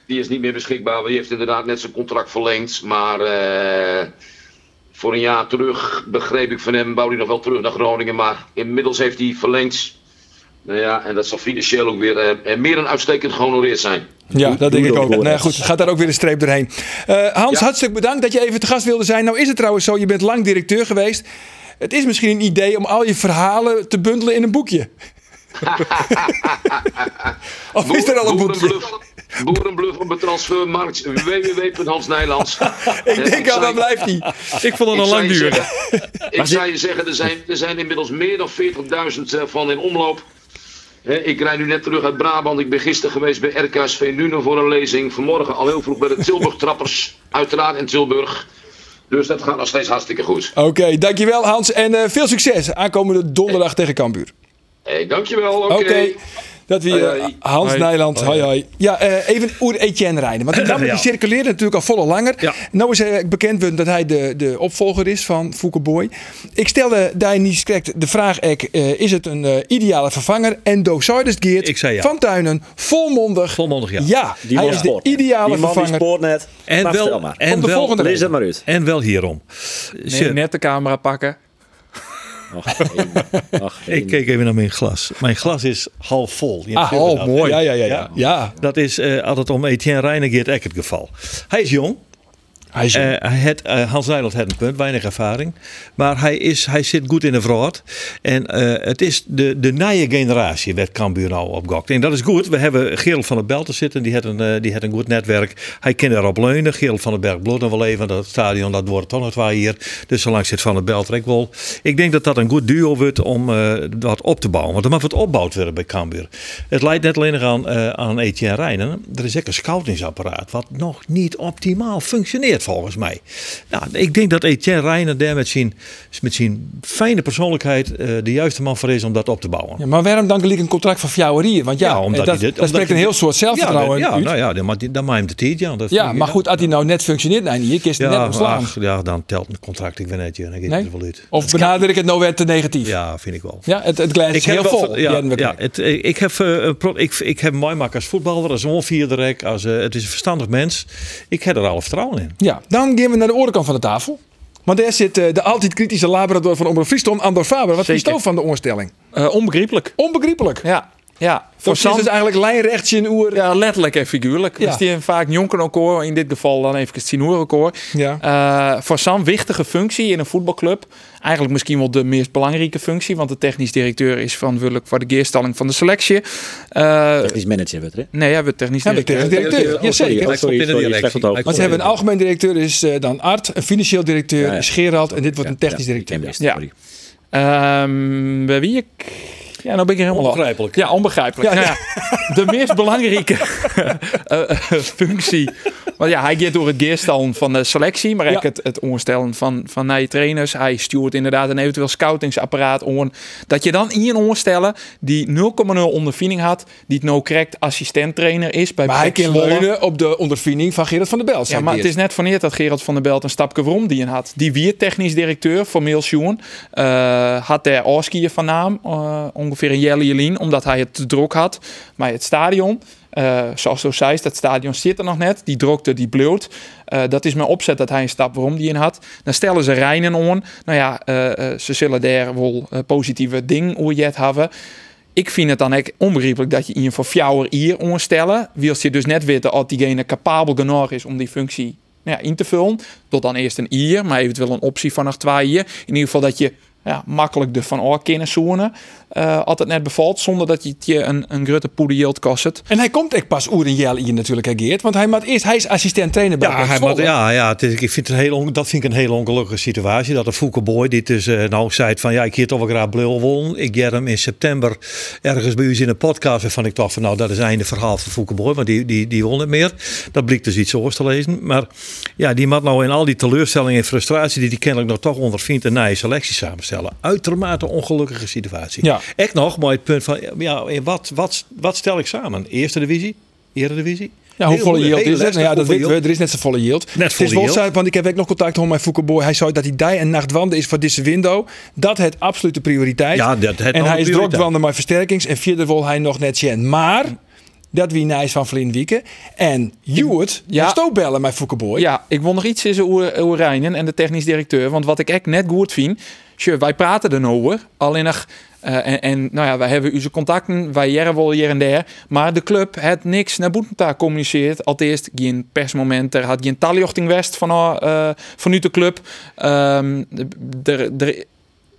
Die is niet meer beschikbaar. Die heeft inderdaad net zijn contract verlengd. Maar eh, voor een jaar terug begreep ik van hem. Wou hij nog wel terug naar Groningen. Maar inmiddels heeft hij verlengd. Nou ja, en dat zal financieel ook weer eh, eh, meer dan uitstekend gehonoreerd zijn. Ja, dat denk ik ook. Nou ja, gewoon goed, gaat daar ook weer een streep doorheen. Eh, Hans, hartstikke bedankt dat je even te gast wilde zijn. Nou is het trouwens zo, je bent lang directeur geweest. Het is misschien een idee om al je verhalen te bundelen in een boekje. of is er al een boekje? Boerenbluff, op de transfermarkt www.hansnijlands. Ik denk al, dat blijft niet. Ik vond het al lang duren. zeggen- Ik zou je zeggen, er zijn, er zijn inmiddels meer dan 40.000 eh, van in omloop. Hè, ik rijd nu net terug uit Brabant. Ik ben gisteren geweest bij RKSV Nuenen voor een lezing. Vanmorgen al heel vroeg bij de Tilburg Trappers. Uiteraard in Tilburg. Dus dat gaat nog steeds hartstikke goed. Oké, dankjewel Hans. En eh, veel succes aankomende donderdag tegen Cambuur. Hey, dankjewel. Oké. Oké. Dat Hoi, eh, hoi. Hans Hoi. Nijland, hoi hoi. Ja, eh, even oer Etienne rijden. Want die die Ja. circuleert natuurlijk al volle langer. Ja. Nou is hij bekend worden dat hij de, de opvolger is van Fouke Boy. Ik stelde daar niet correct de vraag, ek, eh, is het een eh, ideale vervanger? En Dozides Geert ja. van Tuinen, volmondig. Volmondig, ja. Ja, Die hij man is de ideale Die man die vervanger. spoort net. En Maar wel, maar. en wel, volgende Lees het maar uit. en wel hierom. Nee, net de camera pakken. Ach. Ik keek even naar mijn glas. Mijn glas is half vol. Je Ah, oh, mooi. Ja, ja, ja. ja. ja. Dat is eh, altijd om Etienne Reinigeert het geval. Hij is jong. Eh, hij het, eh, Hans Nijland heeft een punt, weinig ervaring. Maar hij, is, hij zit goed in de vrood. En eh, het is de, de nieuwe generatie werd Cambuur nou opgokt. En dat is goed. We hebben Gerald van der Belten zitten. Die heeft een, die een goed netwerk. Hij kan erop leunen. Gerald van den Berg bloed nog wel even. Dat stadion dat wordt toch nog twee hier. Dus zolang zit Van der Belt ook wel. Ik denk dat dat een goed duo wordt om wat op te bouwen. Want er mag wat opgebouwd worden bij Cambuur. Het leidt net alleen aan, aan Etienne Rijnen. Er is ook een scoutingsapparaat wat nog niet optimaal functioneert volgens mij. Nou, ik denk dat Etienne Rijnen daar met zijn, met zijn fijne persoonlijkheid eh, de juiste man voor is om dat op te bouwen. Ja, maar waarom dan gelijk een contract van jou hier? Want ja, Ja, omdat dat, dit- dat omdat spreekt een heel soort zelfvertrouwen ja, uit. nou ja, dan, hem de tijd. Ja, dat Ja, maar goed, als hij nou net functioneert, nee, hier kist Ja, net ontslaan. ach, ja, dan telt een contract. Ik weet net, dan gaat Nee? het wel uit. Of benader ik het nou weer te negatief? Ja, Ja, vind ik wel. het, het glas is heel vol. Ja, ja, het, eh, ik heb, eh, een pro- ik, ik heb mooi maken als voetballer, als onvierderek, als eh, het is een verstandig mens. Ik heb er alle vertrouwen in. Ja, dan gaan we naar de andere kant van de tafel. Want daar zit eh, de altijd kritische labrador van Omroep Friesland, Andor Faber. Wat is Zeker. van de oorstelling? Eh, onbegrijpelijk. Onbegrijpelijk. Ja, ja. Voor Dat is Sam, dus eigenlijk lijnrechts in oer. ja, letterlijk en figuurlijk. Ja. Dus die vaak jonken in dit geval dan even het Sinoer-record. Ja. Eh, voor Sam wichtige functie in een voetbalclub. Eigenlijk misschien wel de meest belangrijke functie, want de technisch directeur is verantwoordelijk voor de geerstalling van de selectie. Eh, Technisch manager er, hè? nee, hij wordt technisch Ja, directeur. technisch directeur. Slecht onthoofd. Want ze hebben een algemeen directeur is eh, dan Art, een financieel directeur Ja, ja. is Gerald en dit wordt een technisch Ja, directeur. Ja. sorry. Ehm, bij wie ik... Ja, nou ben ik er helemaal Onbegrijpelijk. Ja, onbegrijpelijk. Ja, ja, de meest belangrijke eh, eh, functie. Want ja, hij gaat door het geerstellen van de selectie, maar ook het, het onderstellen van, van nieuwe trainers. Hij stuurt inderdaad een eventueel scoutingsapparaat on. Dat je dan iemand onderstellen die 0,0 ondervinding had, die het nou correct assistent trainer is bij Maar hij kan leunen op de ondervinding van Gerard van der Belt. Ja, maar het is net van eer dat Gerald van der Belt een stapje waarom die een had. Die weer technisch directeur, formeel Sjoen, eh had der Oskier van naam, eh, ongeveer een jelle jelien, omdat hij het te druk had. Maar het stadion, eh, zoals zo zei, dat stadion zit er nog net, die drukte, die bloot. Eh, dat is mijn opzet dat hij een stap waarom die in had. Dan stellen ze Rijnen on. Nou ja, eh, ze zullen daar wel positieve dingen hoe je het hebben. Ik vind het dan echt onbegrijpelijk dat je iemand voor fjouwer hier onstellen. Wils je dus net weten of diegene capabel genoeg is om die functie nou ja, in te vullen. Tot dan eerst een ier, maar eventueel een optie van twee ier. In ieder geval dat je ja, makkelijk de van oor kunnen zoenen. eh altijd net bevalt, zonder dat je het je een, een grote poederjeeld kost. En hij komt echt pas oer en jelle hier natuurlijk, Geert. Want hij, moet eerst, hij is assistent trainer bij Ja, hij moet- ja, ja het is, ik vind het een heel, on- dat vind ik een hele ongelukkige situatie. Dat de Fouke Boy, die dus eh, nou zei van ja, ik hier toch wel graag blul wollen. Ik get hem in september ergens bij u in een podcast waarvan ik dacht van nou, dat is het einde verhaal van Fouke Boy. Want die, die, die won het meer. Dat blijkt dus iets zoals te lezen. Maar ja, die moet nou in al die teleurstelling en frustratie die die kennelijk nog toch ondervindt een nieuwe selectie samenstellen. Uitermate ongelukkige situatie. Ja. Echt nog, maar het punt van ja, wat, wat, wat stel ik samen? Eerste divisie? Eredivisie? Ja, hoe volle yield is het? Nou ja, dat hoeveel weten we. Er is net zo volle yield. Net het is volle yield. zo, want ik heb ook nog contact gehad met Fouke Boy. Hij zei dat hij dag en nacht wanden is voor deze window. Dat het absolute prioriteit. Ja, dat het en hij is prioriteit. druk wanden met versterkings. En verder wil hij nog net zien. Maar, dat wie nice van Vlien Wieken. En Hewitt, Ja. ja. ook bellen met Fouke Boy. Ja, ik wil nog iets in over Rijnen en de technisch directeur. Want wat ik echt net goed vind. Sure, wij praten er nou. Alleen nog, Eh, en, nou ja, wij hebben onze contacten, wij jaren wel hier en daar. Maar de club heeft niks naar Boetenta communiceerd. Al eerst geen persmoment, er had geen taljochting west van, uh, vanuit de club. Er,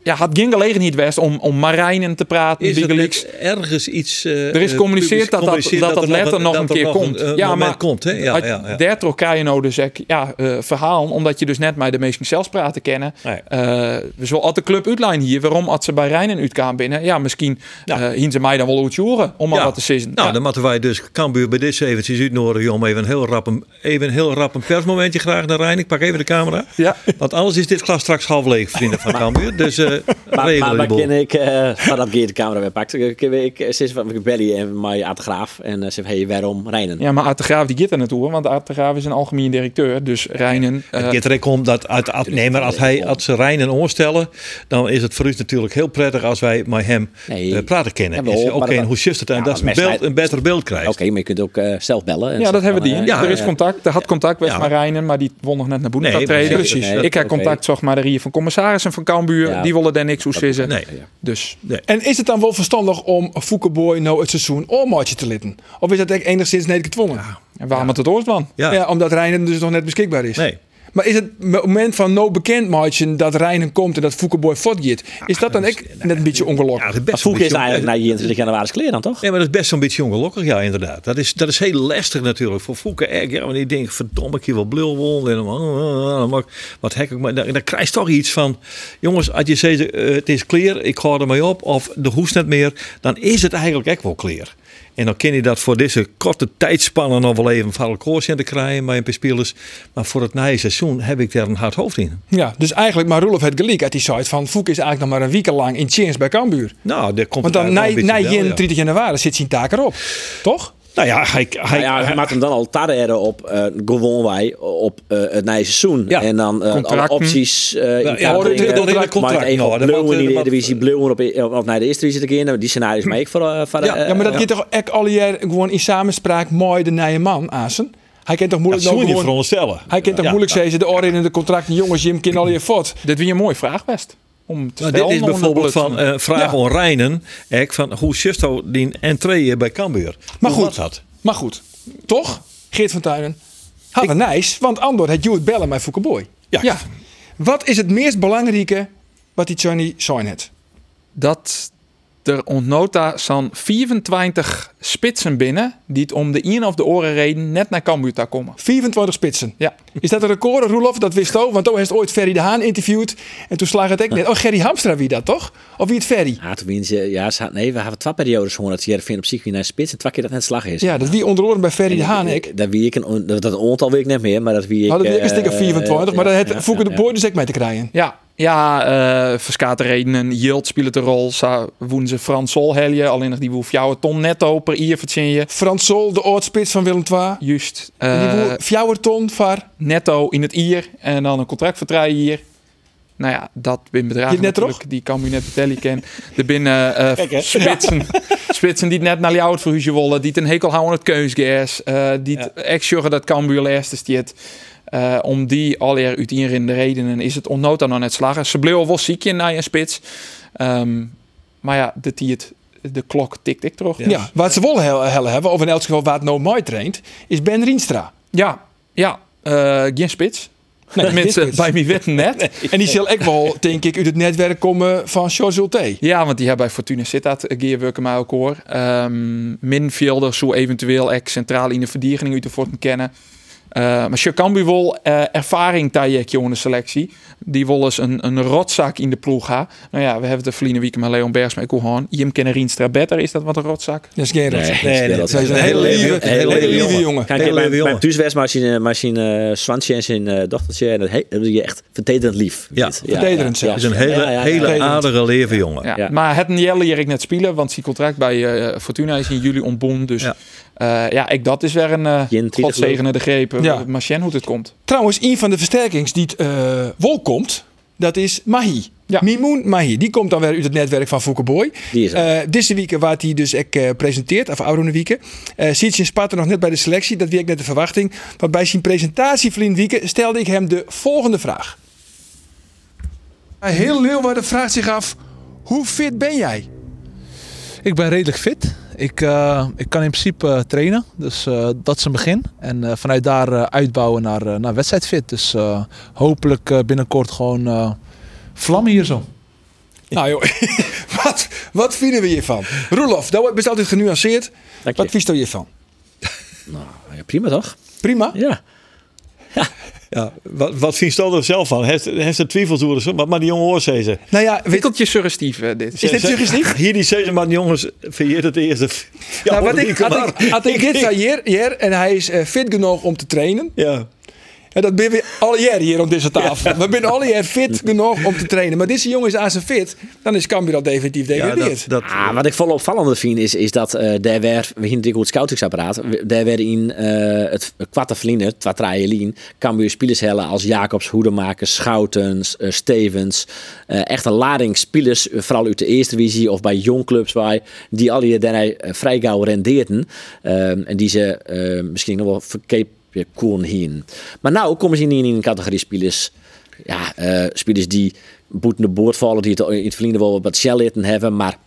ja, had geen gelegenheid geweest om, om Marijnen te praten. Is er ergens iets... uh, er is gecommuniceerd dat dat, dat, dat, letter nog een keer nog komt. Een, ja, maar komt, hè? Ja, ja, ja. je nou dus ja, uh, verhaal, omdat je dus net met de meesten zelfs praten kennen. Nee. Uh, dus wel de club uitline hier, waarom had ze bij Rijnen uitkaan binnen? Ja, misschien ja. uh, ze mij dan wel uitjoren om maar wat te zeggen. Nou, dan moeten wij dus Cambuur bij dit eventjes uitnodigen om even een heel rap een, even een, heel rap een persmomentje graag naar Rijn. Ik pak even de camera. Ja. Want anders is dit glas straks half leeg, vrienden van Cambuur. Dus maar, maar, maar ken ik, uh, vanaf keer de camera weer pakt, ik, ik, sinds en mij Aad de Graaf en uh, zeg hey, waarom Rijnen? Ja, maar de Graaf die gaat er naartoe, want de Graaf is een algemeen directeur, dus Rijnen. Uh, het gaat er om dat uit, uit, nee, maar als hij als ze Rijnen oorstellen, dan is het voor u natuurlijk heel prettig als wij met hem nee. uh, praten kennen. Ja, Oké, okay, hoe just het en ja, dat is een, beter beeld krijgt. Oké, okay, maar je kunt ook uh, zelf bellen. Ja, dat hebben we die. Ja, er is contact, er had contact met ja. Rijnen, maar die won nog net naar Boenetat nee, treden. Precies. Nee, ik heb contact zag maar hier van commissarissen van Cambuur, die daar niks hoe zitten. Nee. Dus. En is het dan wel verstandig om Foukeboy nou het seizoen oormaatje te litten? Of is dat echt enigszins niet gedwongen? Ja. En waarom het het ja, omdat Rijnen dus nog net beschikbaar is. Nee. Maar is het moment van no bekend maatje dat Rijnen komt en dat Foukeboy fortgeht, is dat dan echt net een beetje ongelukkig? Ja, Fouk is eigenlijk na 21 januari kleren dan toch? Ja, maar dat is best zo'n beetje ongelukkig, ja inderdaad. Dat is, dat is heel lastig natuurlijk voor Fouk. Ja, want die denkt, verdomme, ik hier wel blul won. En dan, wat hek ik maar. Dan, dan krijg je toch iets van, jongens, als je zegt uh, het is clear, ik ga er mee op, of de hoest net meer, dan is het eigenlijk echt wel clear. En dan ken je dat voor deze korte tijdspannen nog wel even van te krijgen bij een paar spelers. Maar voor het nieuwe seizoen heb ik daar een hard hoofd in. Ja, dus eigenlijk maar Roelof het gelijk uit die site van Foek is eigenlijk nog maar een week lang in chance bij Cambuur. Nou, daar komt Want dan na, na ja. 30 januari zit zijn taak erop. Toch? Nou ja, hij, hij, nou ja, hij maakt hem dan al tarren op uh, gewoon wij op uh, het nieuwe seizoen. Ja. En dan uh, alle opties uh, ja, ja, dat is een contract. Even nou, Bleuwen in de Eredivisie, Bleuwen op, op, naar de eerste divisie te gaan. Die scenario's mee ik voor, uh, voor ja, ja, maar dat gaat toch echt al jaar gewoon in samenspraak mooi de nieuwe man, Asen? Hij kent toch moeilijk dat nou gewoon. Hij kent toch ja, moeilijk zeggen de orde in de contracten. Jongens, Jim ken al je fot. Dit weer een mooie vraag best. Om te nou, dit is bijvoorbeeld van uh, vraag ja. Rijnen. van hoe justo die entree bij Cambuur. Maar goed, dat? maar goed. Toch, Geert van Tuinen? Hadden nice, want Andor had Jude bellen met Foukeboy. Ja. ja. Wat is het meest belangrijke wat die Johnny zijn heeft? Dat er ontnota zo'n 24 spitsen binnen die het om de een of de oren reden net naar Cambuur te komen. 24 spitsen? Ja. Is dat een record, Roelof? Dat wist ook, want toen heeft ooit Ferry de Haan interviewd en toen slaag het ik net. Oh, Gerry Hamstra wie dat toch? Of wie het Ferry? Ja, toen ze, ja, ze had, nee, we hebben twee periodes gewoon dat ze op zich weer naar spits en twee keer dat het slag is. Ja, dat wie onder bij Ferry de Haan ik. Dat wie ik een, dat, dat aantal weet ik net meer, maar dat wie ik. Nou, dat ik een stuk of 24, uh, maar dat heeft ja, Foeke de Boy dus ook mee te krijgen. Ja, ja, uh, verskate redenen. Yield speelt een rol. Zou woen ze Frans Sol helje. Alleen nog die woef jouw ton netto per jaar verzin je. Frans Sol, de oortspits van Willem II. Juist. Uh, en die jouw ton var. Netto in het ier. En dan een contract voor drie jaar. Nou ja, dat bin bedragen net toch? Die kan je net vertellen ken. Er binnen uh, Kijk, spitsen, spitsen die net naar jou voor je willen. Die een hekel houden het keusgas. Uh, die ja. echt dat Cambuur eerste stiet. Uh, om die alleer de redenen is het onnood dan net slagen. Ze bleef wel ziekje naar een spits. Um, maar ja, de, die het, de klok tikt ik terug. Ja. ja, wat ze wel heel hebben, of in elk geval wat no mooi traint, is Ben Rienstra. Ja, ja. Uh, geen spits. Nee, mensen bij mij weten net. Nee. En die zal echt wel, denk ik, uit het netwerk komen van George Ulte. Ja, want die hebben bij Fortuna Sittard gearwerken met elkaar. Um, Minfielder, zo eventueel echt centraal in de verdediging uit Forten kennen. Uh, maar je kan wel uh, ervaring in de selectie. Die wil eens een, een rotzak in de ploeg gaan. Nou ja, we hebben de verleden week met Leon Bergs mee gehoord. Jim kennen Rienstra beter. Is dat wat een rotzak? Dat is geen rotzak. Nee, nee, nee, dat is een hele lieve, hele, hele lieve jongen. Kijk, hele mijn, thuiswestmachine machine, Swansje en zijn uh, dochtertje. En dat heb je echt vertederend lief. Ja, vertederend zelfs. is een hele, hele aardige leven jongen. Maar het Jelle hier ik net spelen, want zijn contract bij Fortuna is in juli ontbonden. Dus. Uh, ja, ik, dat is weer een uh, godzegende de greep. Ja. Machine hoe het komt. Trouwens, een van de versterkings die het uh, wol komt, dat is Mahi. Ja. Mimoun Mahi. Die komt dan weer uit het netwerk van Foukeboy. Uh, deze week waar hij dus ook uh, presenteert, of oude weken. Uh, ziet zijn spatter nog net bij de selectie. Dat wie ik net de verwachting. Want bij zijn presentatie vriend Wieken stelde ik hem de volgende vraag. Heel Leeuwarden vraagt zich af Hoe fit ben jij? Ik ben redelijk fit. Ik, eh, ik kan in principe eh, trainen, dus eh, dat is een begin. En eh, vanuit daar eh, uitbouwen naar, eh, naar wedstrijdfit. Dus eh, hopelijk eh, binnenkort gewoon eh vlammen hier zo. Nou joh, wat, wat vinden we hiervan? Roelof, dat is altijd genuanceerd. Wat vies je hiervan? Nou, ja, prima toch? Prima? Ja. Ja, wat, wat vind je er zelf van? Heeft, heeft er twijfels over? zo? Maar, maar die jongen hoor zei ze. Nou ja, weet, Tikkeltje suggestief eh, dit. is dit suggestief? Hier die zei ze, maar die jongens, vind je het eerste? Ja, nou, wat ik, had ik, had ik dit zei hier, hier en hij is eh, fit genoeg om te trainen. Ja. En dat ben we alle jaar hier op deze tafel. We zijn alle jaar fit genoeg om te trainen. Maar deze jongen is aan zijn fit, dan is Cambuur al definitief Ja, degradeerd. dat, dat, Ah, wat ik vooral opvallender vind is, is dat eh daar werd, we hier goed scoutingsapparaat, daar werden in eh, het kwarte verliezen, het traaien Cambuur spelers hellen als Jacobs, Hoedemakers, Schoutens, eh, Stevens. eh, echt een lading spelers, vooral uit de eerste divisie of bij jongclubs bij, die al hier daarna vrij gauw rendeerden. Eh, en die ze eh, misschien nog wel verkeerd kon heen. Maar nou komen ze niet in een categorie spelers ja, eh spelers die boeten de boord vallen, die het in het verleden wel wat shell hebben, maar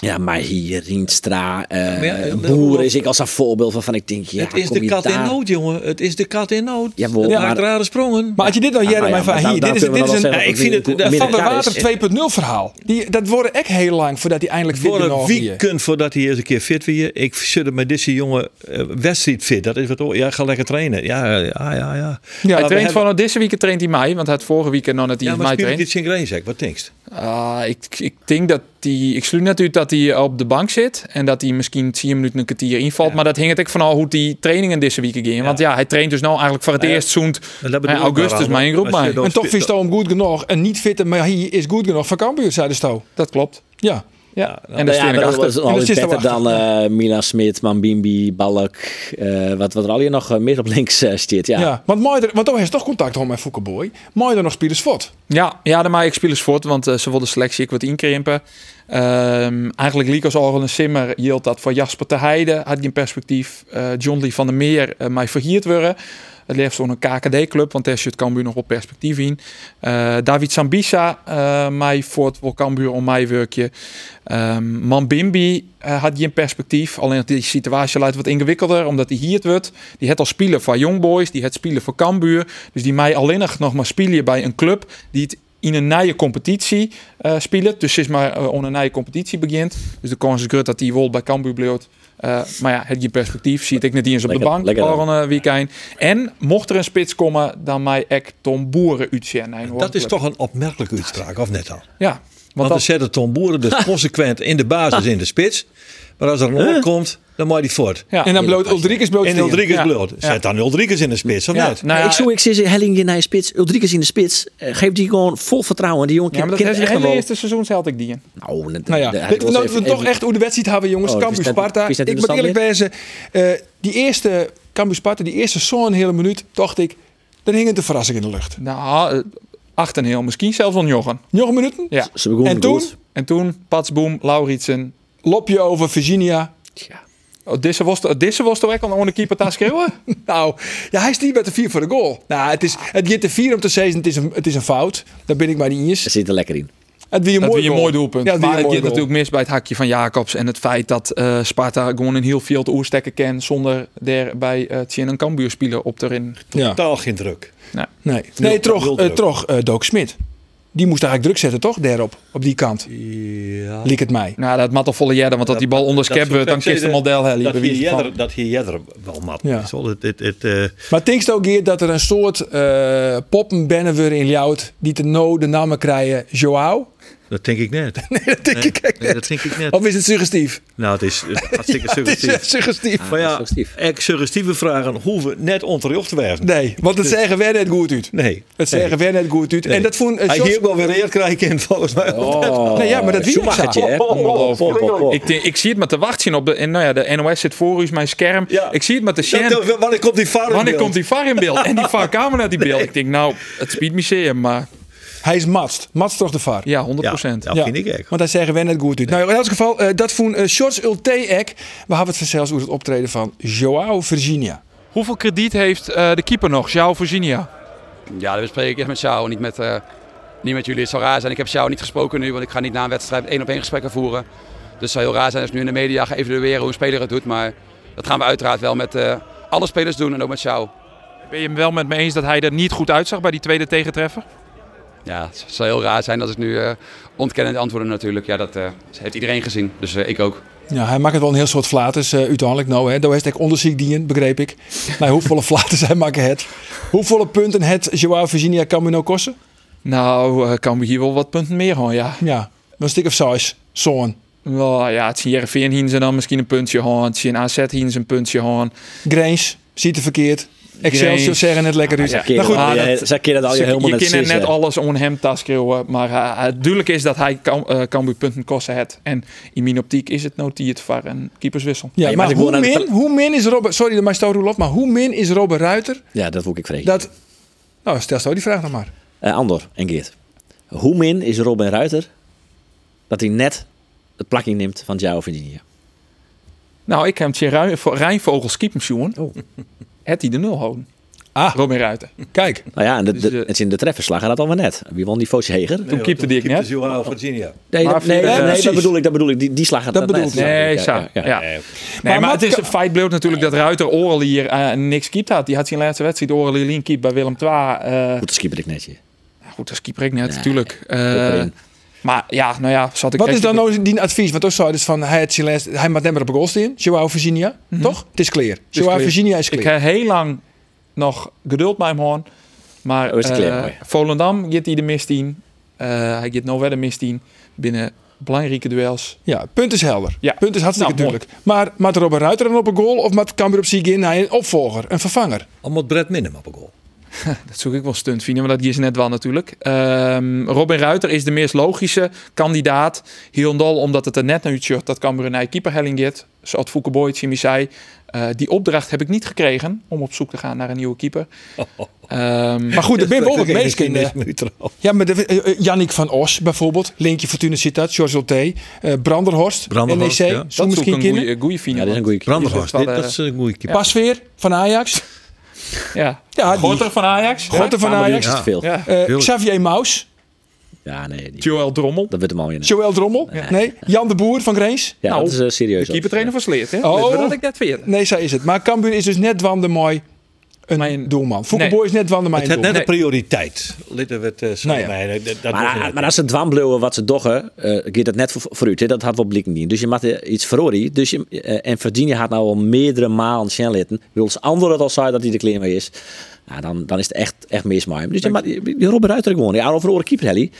ja, maar hier, Rienstra, eh Maar ja, eh, Boeren is ik als een voorbeeld van, van ik denk, ja, het is de kat in nood, jongen. Het is de kat in nood. Ja, maar- maakt rare sprongen. Maar als je dit nou Ah, nou maar ja, van maar hier, dit is, daar dit is een Ja, ik vind het- het van de Water is- 2.0 verhaal. Die, dat worden echt heel lang voordat hij eindelijk fit Voor een is. weekend voordat hij eens een keer fit weer. Ik zit met deze jongen eh, wedstrijd fit. Dat is wat. oh, Ja, ga lekker trainen. Ja, ja, ja, ja. Ja, Hij traint hebben- van deze week traint hij mij, want hij had vorige week nog net Ja, hij maar mij speel ik traint. dit Sint-Greenzek? Wat denkst Ah, ik, ik denk dat hij, ik sluit natuurlijk dat hij op de bank zit en dat hij misschien 10 minuten een kwartier invalt. Ja. Maar dat hing het ook van hoe die trainingen deze week gingen. Want ja, hij traint dus nou eigenlijk voor het Nou ja, eerst zoend augustus maar, mijn groep En toch vies hem goed genoeg. En niet fitte, maar hij is goed genoeg voor Cambuur, zei de Sto. Dat klopt. Ja. Ja, en daar steen ja, dat achter. was al beter dan eh Milan Smit, Mambimbi, Balk, eh, wat, wat er al hier nog eh, meer op links eh staat. Ja. Ja. Want, mooi want toen heeft toch contact gehad met Foukeboy. Mooi er nog spelers fort. Ja, ja dan maak ik spelers voort, want eh, ze wilden de selectie ik wat inkrimpen. Ehm, eigenlijk liep als al een simmer hield dat voor Jasper te Heide had geen perspectief. Eh, John Lee van der Meer eh, mij verhierd worden. Het leeft zo'n KKD-club, want daar zit Cambuur nog op perspectief in. Eh, David Sambisa, eh mij voor het wel Cambuur om mij werkje. Ehm Mambimbi eh, had geen perspectief. Alleen die situatie lijkt wat ingewikkelder, omdat hij hier het wordt. Die het al spelen voor Youngboys, die het spelen voor Cambuur. Dus die mij alleen nog maar spelen bij een club die het in een nieuwe competitie eh spelen. Dus is maar uh, een nieuwe competitie begint. Dus de kans is groot dat die wel bij Cambuur blijft. Eh, maar ja, het je perspectief ziet ik net eens op Lekker- de bank al een eh, weekend. En mocht er een spits komen, dan mij ek Tom Boeren uitzenden. Dat is toch een opmerkelijke uitspraak, of net al? Ja, Want, want dan dat, zetten Tom Boeren dus consequent in de basis in de spits. Maar als er een oor komt, dan moet hij voort. ja. En dan bloot Ulrikes bloot En. Ulrikes Ja. bloot. Zet dan Ulrikes in de spits, of ja, net? nou ja, ik zou ik zeggen, Helling in de spits, Ulrikes in de spits. Eh, geef die gewoon vol vertrouwen. Die jongen ja, maar dat is echt het eerste seizoen held ik die in. Nou, net- Nou ja, dit, was nou, even- we toch echt hoe de wedstrijd hebben, jongens. Oh, is dat- Sparta. is dat Ik moet eerlijk wezen, eh, die eerste Cambuur Sparta, die eerste zo'n hele minuut, dacht ik, dan hing het een verrassing in de lucht. Nou, eh, acht en heel, misschien zelfs wel Jochen. Nog minuten? Ja. Ze begonnen En toen? En toen, Patsboom, Lauritsen. Lopje over Virginia. Ja. Oh, deze was deze was toch ook al onder keeper te schreeuwen? Nou, ja, hij is niet met de vier voor de goal. Nou, het is het gaat de vier om te zeggen, het is een, het is een fout. Daar ben ik maar niet eens. Ze zit er lekker in. Het wie een Dat mooi een doelpunt. Ja, het maar het gaat natuurlijk mis bij het hakje van Jacobs. En het feit dat eh, Sparta gewoon een heel veel te oerstekken kan. Zonder daar bij uh, Tjen en Cambuur spelen op erin. Ja. Totaal geen druk. Nee, nee toch, nul druk. toch eh, Dook Smit. Die moest eigenlijk druk zetten, toch? Daarop, op die kant. Ja. Liek het mij. Nou, dat mat al volle jaren. Want dat die bal onder Dat- skep wordt, dan kist de model. Dat hier jeder- dat hier jeder wel mat. Ja. is wel. Het, het, het, eh, Maar denk je ook hier dat er een soort uh, poppen binnen worden in Ljout die te no de namen krijgen Joao? Dat denk ik net. Nee, dat denk Nee, ik echt nee, net. dat denk ik net. Of is het suggestief? Nou, het is het is hartstikke Het is suggestief. echt suggestief. Maar ja, suggestief. ik suggestieve vragen hoeven net onterecht te wijzen. Nee, want het zeggen wij net goed uit. Nee. Het zeggen wij net goed uit. Nee. En dat vond uh, Hij Jos- hier ook wel weer eer krijgen volgens mij. Oh, Nee, ja, maar dat wie ik Schumachertje, zag. hè? Ongelooflijk. Ik, ik zie het met te wachten op de. En nou ja, de NOS zit voor u, is mijn scherm. Ja. Ik zie het met de dat- Wanneer komt die VAR in Wanneer beeld? komt die VAR in beeld? En die VAR-camera die beeld. Ik denk, nou, het speed museum, maar Hij is matst. Matst toch de var. ja, 100 Ja, procent. dat vind ik echt. Want hij zeggen wij net goed uit. Nou, in elk geval, eh, dat vond uh, Shorts Ulte ek. We hebben het zelfs over het optreden van Joao Virginia. Hoeveel krediet heeft eh, de keeper nog, João Virginia? Ja, dat bespreek ik echt met jou, niet met, eh, niet met jullie. Het zou raar zijn. Ik heb jou niet gesproken nu, want ik ga niet na een wedstrijd één op één gesprekken voeren. Dus het zou heel raar zijn als ik nu in de media ga evalueren hoe een speler het doet. Maar dat gaan we uiteraard wel met eh, alle spelers doen en ook met jou. Ben je hem wel met me eens dat hij er niet goed uitzag bij die tweede tegentreffer? Ja, het zou heel raar zijn als ik nu eh ontkennend antwoorden natuurlijk. Ja, dat eh, heeft iedereen gezien. Dus eh, ik ook. Ja, hij maakt het wel een heel soort flaters uh, uiteindelijk. Nou, hè. Daar is het onderzoek die begreep ik. nou, hoeveel flaters hij maken het? Hoeveel punten het Joao Virginia kan me nou kosten? Nou, uh, kan we hier wel wat punten meer gewoon, ja. Ja, een stuk of size, zo'n. Wel, ja, het is Jereveen hier ze dan misschien een puntje gaan. Het is in AZ hier ze een puntje gaan. Grains, ziet er verkeerd. Excelsior zeggen het lekker uit. Ja, maar goed, ah, dat, ze dat al je helemaal je net Je net alles om hem te schreeuwen, maar uh, het duidelijk is dat hij kan, uh, kan punten kosten het. En in mijn optiek is het nou die het var een keeperswissel. Ja, ja maar, maar hoe, min, hoe min is Robert, sorry dat mijn stoot Roelof, maar hoe min is Robert Ruiter? Ja, dat wil ik vragen. Dat, nou, stel zo die vraag nog maar. Uh, Andor en Geert. Hoe min is Robin Ruiter dat hij net het plakking neemt van Joao Virginia? Nou, ik heb hem Rijnvogels keepersjoen. Oh. Het hij de nul houden. Ah, Robin Ruiten. Kijk. Nou ja, en de, de, het is in de trefverslag dat al net. Wie won die Foosje Heger? Nee, toen keepte die ik net. Joao Virginia. Nee, dat, nee, nee, nee dat bedoel ik. Dat bedoel ik. Die, die slag dat bedoel ik. Nee, ja, ja, ja. ja. Nee, maar, maar het is een feit bleef natuurlijk dat Ruiter Orel hier uh, niks keept had. Die had zijn laatste wedstrijd Orel Lien keep bij Willem II. Uh, goed, dat keeper ik netje. Goed, dat keeper ik net, natuurlijk. Uh, maar ja, nou ja, zat ik. Wat is dan nou die advies? Want ook zou dus van hij, het hij moet net maar op een goal staan. Joao Virginia, mm -hmm. toch? Het is clear. Joao Virginia is clear. Ik heb heel lang nog geduld met hem hoorn. Maar oh, uh, Volendam gaat hij de mist in. Uh, hij gaat nou weer de mist in binnen belangrijke duels. Ja, punt is helder. Ja. Punt is hartstikke nou, duidelijk. Maar met Robert Ruiter dan op een goal of met Cambuur op zich in naar een opvolger, een vervanger? Al moet Brett Minnem op een goal. dat zoek ik wel stunt vinden, maar dat is net wel natuurlijk. Um, Robin Ruiter is de meest logische kandidaat. Hiondol, omdat het er net naar shirt dat Cambuur een keeperhelling gaat. Zoals Fouke Boyd mij zei. Uh, die opdracht heb ik niet gekregen om op zoek te gaan naar een nieuwe keeper. Oh. Um, maar goed, er ben wel wat in. Ja, maar de, uh, Jannik van Os bijvoorbeeld, Linkje Fortuna Citat, George Olte, uh, Branderhorst, Branderhorst NEC. Ja. Zo misschien een goede, goede ja, dat is een goede Branderhorst, dit, dat is een goede keeper. Pasveer van Ajax. Ja, ja Gorter van Ajax. Gorter van Ajax. Ja. Veel. Ja. Uh, Xavier Maus. Ja, nee. Die... Joël Drommel. Dat weet hem al in. Joël Drommel. Nee. nee. Jan de Boer van Greens. Ja, nou, dat is uh, serieus. De keepertrainer van Sleert, hè? Oh. dat ik net weet. Nee, zo is het. Maar Cambuur is dus net Wande mooi een mijn doelman. Voetbalboy is net Wande mijn Het net een prioriteit. Litten we het uh, nou ja. mij, dat, dat maar, maar als ze dwambleeuwen wat ze doggen, uh, gaat dat net voor, voor u. Dat had wel blikken niet. Dus je moet iets verhoren. Dus je, uh, en Virginia had nou al meerdere malen snel litten. Wil anderen het al zei dat hij de klein mee is. Ja, dan, dan is het echt, echt mismaai. Dus je, maar, die Robert Ruiter gewoon. Ja, over oren keeper, Helly.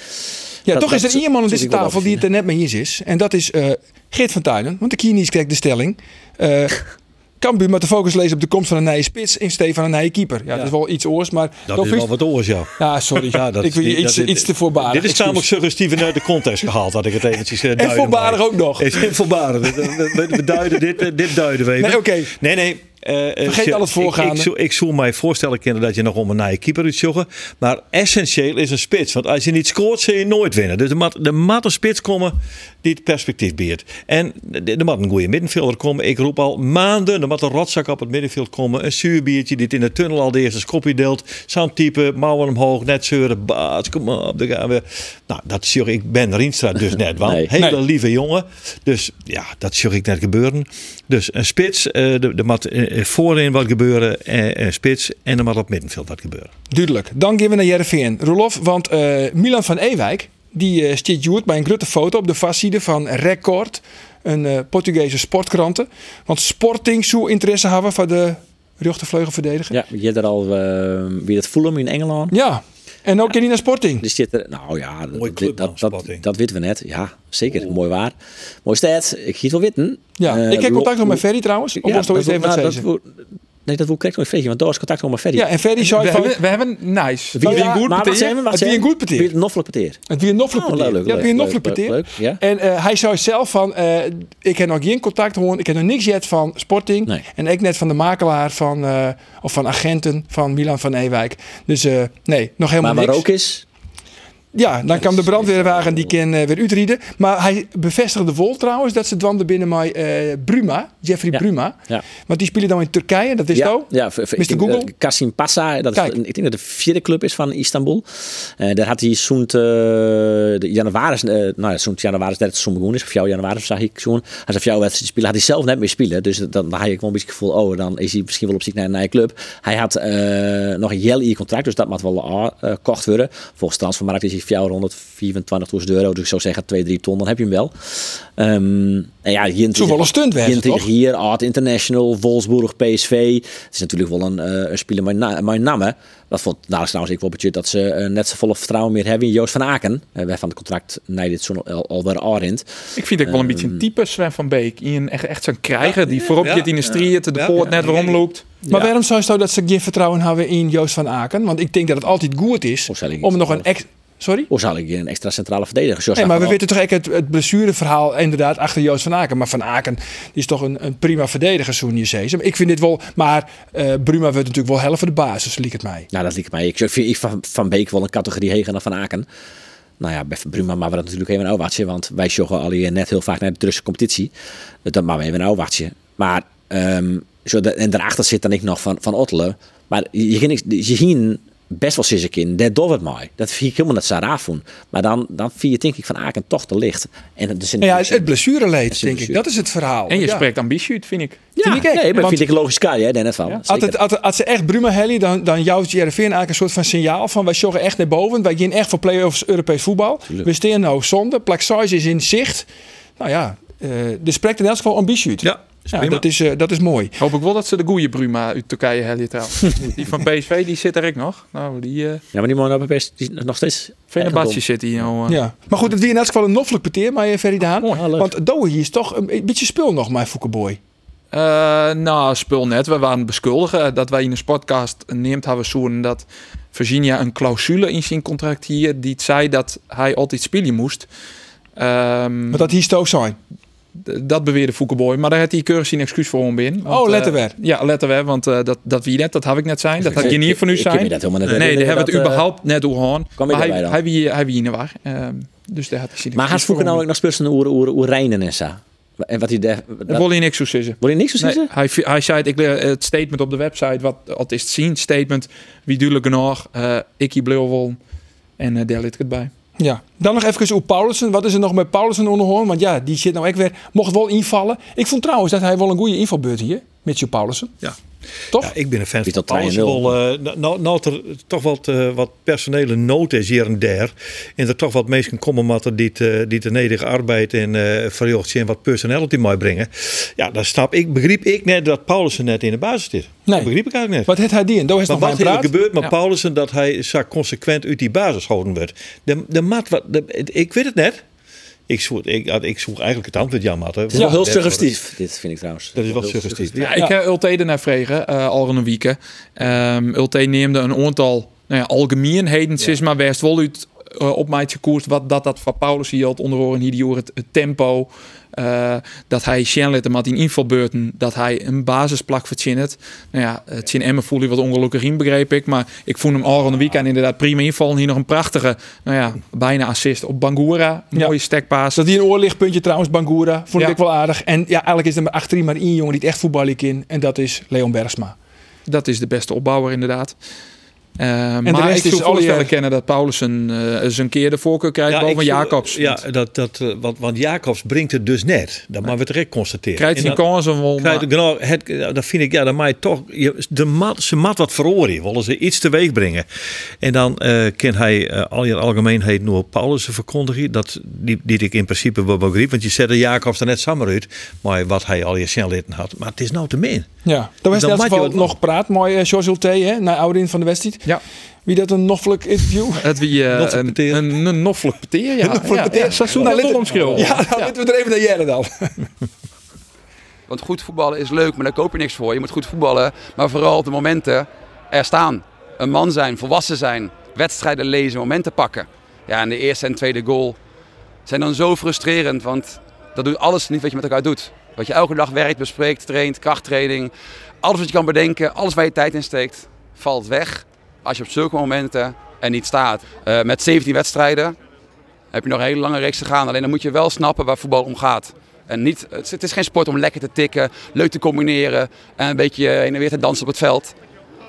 Ja, dat, toch is er iemand aan deze tafel die het er net mee eens is. En dat is uh, Geert van Tuinen. Want de Kinies krijgt de stelling. Uh, Cambuur met de focus lezen op de komst van een nieuwe spits in steeds van een nieuwe keeper. Ja, dat is wel iets oors, maar... Dat is wel wat oors, ja. Ja, sorry. Ja, dat ik wil je iets, dat, iets te voorbarig. Dit is namelijk suggestief uit de context gehaald, had ik het eventjes uh, En voorbarig ook nog. Is voorbarig. we, duiden dit, dit duiden we. Nee, oké. Okay. Nee, nee. Uh, Vergeet al het voorgaande. Ik, ik, ik zou mij voorstellen kunnen dat je nog om een nieuwe keeper uit joggen. Maar essentieel is een spits. Want als je niet scoort, zul je nooit winnen. Dus er moet, er moet een spits komen die het perspectief biedt. En er moet een goede middenvelder komen. Ik roep al maanden, er moet een rotzak op het middenveld komen. Een zuurbiertje die het in de tunnel al de eerste schopje deelt. Zo'n type, mouwen omhoog, net zeuren. Baas, kom op, daar gaan we. Nou, dat zie ik Ben Rienstra dus net wel. Nee. Hele nee. lieve jongen. Dus ja, dat zie ik net gebeuren. Dus een spits, uh, er moet uh, voorin wat gebeuren, uh, spits. En er moet op middenveld wat gebeuren. Duidelijk. Dan gaan we naar Jereveen. Rolof, want Milan van Ewijk, die uh, stiet bij een grote foto op de fastside van Record, een uh, Portugese sportkranten. Want Sporting zou interesse hebben voor de rechtervleugelverdediger. Ja, je er al uh, wie dat Fulham in Engeland. Ja. En ook ja. in naar Sporting. Die zit er, nou ja, dat, dat, dat, dat, dat weten we net. Ja, zeker. Oh. Mooi waar. Mooi stad. Ik giet wel witten. Ja, uh, ik heb contact nog met Ferry trouwens. Of ja, was het even nou, dat, Nee, dat wil ik nog even want daar is contact met Ferry. Ja, en Ferry zei we, van... hebben, we hebben nice. Wie een goed Het wie een goed peteer. Het noffelijk peteer. Het wie een noffelijk peteer. Oh, leuk, ja, wie een noffelijk peteer. Ja. En uh, hij zei zelf van, uh, ik heb nog geen contact gehoord, ik heb nog niks yet van Sporting. Nee. En ik net van de makelaar van, uh, of van agenten van Milan van Ewijk. Dus nee, nog helemaal maar niks. Maar ook is... Ja, dan kan de brandweerwagen die kan eh, weer uitrieden. Maar hij bevestigde vol trouwens dat ze dwanden binnen mij eh, Bruma, Jeffrey Bruma. Ja. Want die spelen dan in Turkije, dat is ja, zo. Ja, Mr. ik Google? Kasim Passa, dat is, Kijk. ik denk dat de vierde club is van Istanbul. Daar had hij zo'n de januari, nou ja, zo'n januari dat het zo'n is, of jouw januari zag ik zo'n. Als hij jouw wedstrijd spelen, had hij zelf net meer spelen. Dus dan, dan had ik wel een beetje het gevoel, oh, dan is hij misschien wel op zoek naar een nieuwe club. Hij had nog een jaar contract, dus dat moet wel uh, kocht worden. Volgens transfermarkt is hij 424.000 euro, dus ik zou zeggen 2, 3 ton, dan heb je hem wel. Ehm, en ja, hier wel een stunt toch? hier, Art International, Wolfsburg, PSV. Het is natuurlijk wel een, eh, een speler met, na, met namen. Dat vond daar is trouwens ik wel budget dat ze eh, net zo volle vertrouwen meer hebben in Joost van Aken. Uh, wij van het contract nee, dit zo al, alweer Arend. Ik vind het wel een beetje een type Sven van Beek. Een, echt, echt zo'n krijger die voorop ja, zit in de strijd, de ja, poort ja, net waarom loopt. Maar waarom zou je nou dat ze geen vertrouwen hebben in Joost van Aken? Want ik denk dat het altijd goed is om nog een ex... Sorry? Hoe zal ik een extra centrale verdediger? Zoals Nee, maar we weten toch echt het, het blessureverhaal inderdaad achter Joost van Aken. Maar Van Aken die is toch een, een prima verdediger, zo'n je zegt. Ik vind dit wel... Maar uh, Bruma wordt natuurlijk wel helft de basis, liek het mij. Nou, dat liek mij. Ik vind ik van, van Beek wel een categorie heger dan Van Aken. Nou ja, bij Bruma maar we dat natuurlijk even een ouwachtje. Want wij joggen al hier net heel vaak naar de Turkse competitie. Dat maar we even een. Maar um, zo de, en daarachter zit dan ik nog van, van Ottelen. Maar je, je, je ging best wel zes in. Dat doet het mooi. Dat vind ik helemaal raar vond. Maar dan, dan vind je denk ik van Aken toch te licht. En dus ja, het, het blessureleed, denk ik. Dat is het verhaal. En je ja. spreekt ambitie uit, vind ik. Ja, vind ik nee, maar vind ik logisch kan, hè, net van. Ja. Als, het, als, als, ze echt Bruma hellen, dan, dan jouwt JRV eigenlijk een soort van signaal van wij joggen echt naar boven. Wij gaan echt voor play-offs Europees voetbal. Tuurlijk. We staan nou zonde. Plak size is in zicht. Nou ja, uh, de spreekt in elk geval ambitie uit. Ja. Ja, dat, is, uh, dat is mooi. Hoop ik wel dat ze de goede Bruma uit Turkije hebben trouwens. die van PSV, die zit er ik nog. Nou, die, uh... Ja, maar die man op PSV die nog steeds... Fenerbahce zit hier nou. Uh... Ja. Maar goed, het weer in elk geval een noffelijk peteer, maar Feridaan. Oh, Want Douwe hier is toch een beetje spul nog, mijn Foukeboy. Uh, nou, spul net. We waren beschuldigen dat wij in een sportcast neemt hebben zoen dat Virginia een clausule in zijn contract hier die zei dat hij altijd spelen moest. Um, maar dat hier ook zijn? Dat beweerde Foukeboy, maar daar had hij keurig zijn excuus voor om binnen. oh, letter weer. Uh, ja, letter weer, want uh, dat, dat wie net, dat heb ik net zijn. Dat had je niet van u zijn. Ik dat helemaal net nee, daar hebben we het uh, überhaupt net doorgaan. Maar hij, hij, wie, hij wie in de war. Um, dus daar had hij zijn Maar hij vroeger nou ook nog oer, oer Rijnen en zo. En wat hij daar. Dat wil hij niks zo zeggen. Wil hij niks zo zeggen? Nee, hij, hij zei het, ik het statement op de website, wat het is zien statement, wie duidelijk genoeg, uh, ik wil en uh, daar ligt het bij. Ja, dan nog even over Paulussen. Wat is er nog met Paulussen onderhoorn? Want ja, die zit nou echt weer, mocht wel invallen. Ik vond trouwens dat hij wel een goede invalbeurt hier, Mitchell Paulussen. Ja. Toch? Ja, ik ben een fan van Paulussen. Wel, uh, nou, nou er toch wat, uh, wat personele nood is hier en daar. En er toch wat mensen komen met die, uh, die de nederige arbeid en uh, verjocht en wat personality mooi brengen. Ja, dan snap ik, begreep ik net dat Paulussen net in de basis zit. Nee. Dat begreep ik eigenlijk net. Wat heeft hij die en? Is nog wat praat. er gebeurt met ja. Paulussen dat hij zo consequent uit die basis houden wordt. De, de mat, wat, de, ik weet het net. Ik zoek, ik, ik zoek eigenlijk het antwoord, Jan Matte. Het is wel heel suggestief, dit vind ik trouwens. Dat is wel suggestief. Ja, ik heb Ulte ernaar vregen, uh, al een week. Um, Ulte neemde een aantal nou ja, algemeenheden, ja. maar best wel uit uh, op mij koers wat dat, dat van Paulus hier had onder hier die het, het tempo. Uh, dat hij Shenlet en Martin invalbeurten, dat hij een basisplak verzinnen. Nou ja, het Emmen voelde wat ongelukkig in, begreep ik. Maar ik vond hem al een weekend inderdaad prima invallen. Hier nog een prachtige, nou ja, bijna assist op Bangura. Ja. mooie stekpaas. Dat hier een oorlichtpuntje trouwens, Bangura. Vond ja. ik wel aardig. En ja, eigenlijk is er maar achterin maar één jongen die het echt voetballen in. En dat is Leon Bergsma. Dat is de beste opbouwer inderdaad. Uh, maar ik zou voorstellen kennen dat Paulussen uh, eens een keer de voorkeur krijgt ja, boven Jacobs. Ja, dat, dat, uh, want, want Jacobs brengt het dus net. Dat moeten we direct constateren. Krijgt hij kansen wel. Krijgt, nou, het, dat vind ik, ja, dan mag je toch, je, de mat, ze mat wat verhoren. Willen ze iets teweeg brengen. En dan kan hij al je algemeenheid nu Paulussen verkondigen. Dat, die, die ik in principe wel begreep. Want je zette Jacobs er net samen uit. Maar wat hij al je snelheden had. Maar het is nou te min. Ja, dan was het geval nog praat. Mooi, uh, George Ulte, hè, naar ouderin van de wedstrijd. Ja. Wie dat een noffelijk interview? Het wie uh, een, een, een noffelijk peteer, ja. Een noffelijk peteer. Ja, seizoen nou, dat omschreeuwen. Ja, dan ja. we er even naar Jelle dan. Want goed voetballen is leuk, maar daar koop je niks voor. Je moet goed voetballen, maar vooral op de momenten er staan. Een man zijn, volwassen zijn, wedstrijden lezen, momenten pakken. Ja, en de eerste en tweede goal zijn dan zo frustrerend, want dat doet alles niet wat je met elkaar doet. Wat je elke dag werkt, bespreekt, traint, krachttraining. Alles wat je kan bedenken, alles waar je tijd in steekt, valt weg. Als je op zulke momenten en niet staat. Eh, met 17 wedstrijden heb je nog een hele lange reeks te gaan. Alleen dan moet je wel snappen waar voetbal om gaat. En niet, het is- geen sport om lekker te tikken, leuk te combineren en een beetje heen en weer te dansen op het veld.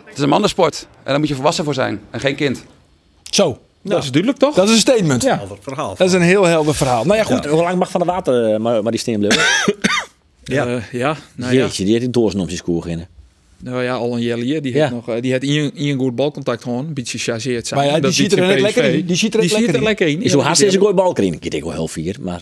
Het is een mannensport en daar moet je volwassen voor zijn en geen kind. Zo. Dat is duidelijk toch? Dat is een statement. Ja. Helder verhaal. Dat is een heel helder verhaal. Nou ja, goed. Hoe lang mag Van de Water eh, maar, maar die steen blijven? Ja. Eh, ja, nou ja. Jeetje, die heeft in om zijn school beginnen. Nou ja, al een. Die Ja. heeft nog, eh, die heeft in een goed balcontact gewoon, een beetje chargeerd zijn. Maar ja, die Dat ziet er net lekker in. Die ziet er net lekker in. lekker in. Is hoe haast is een gooi balkring? Ik denk wel heel vier, maar...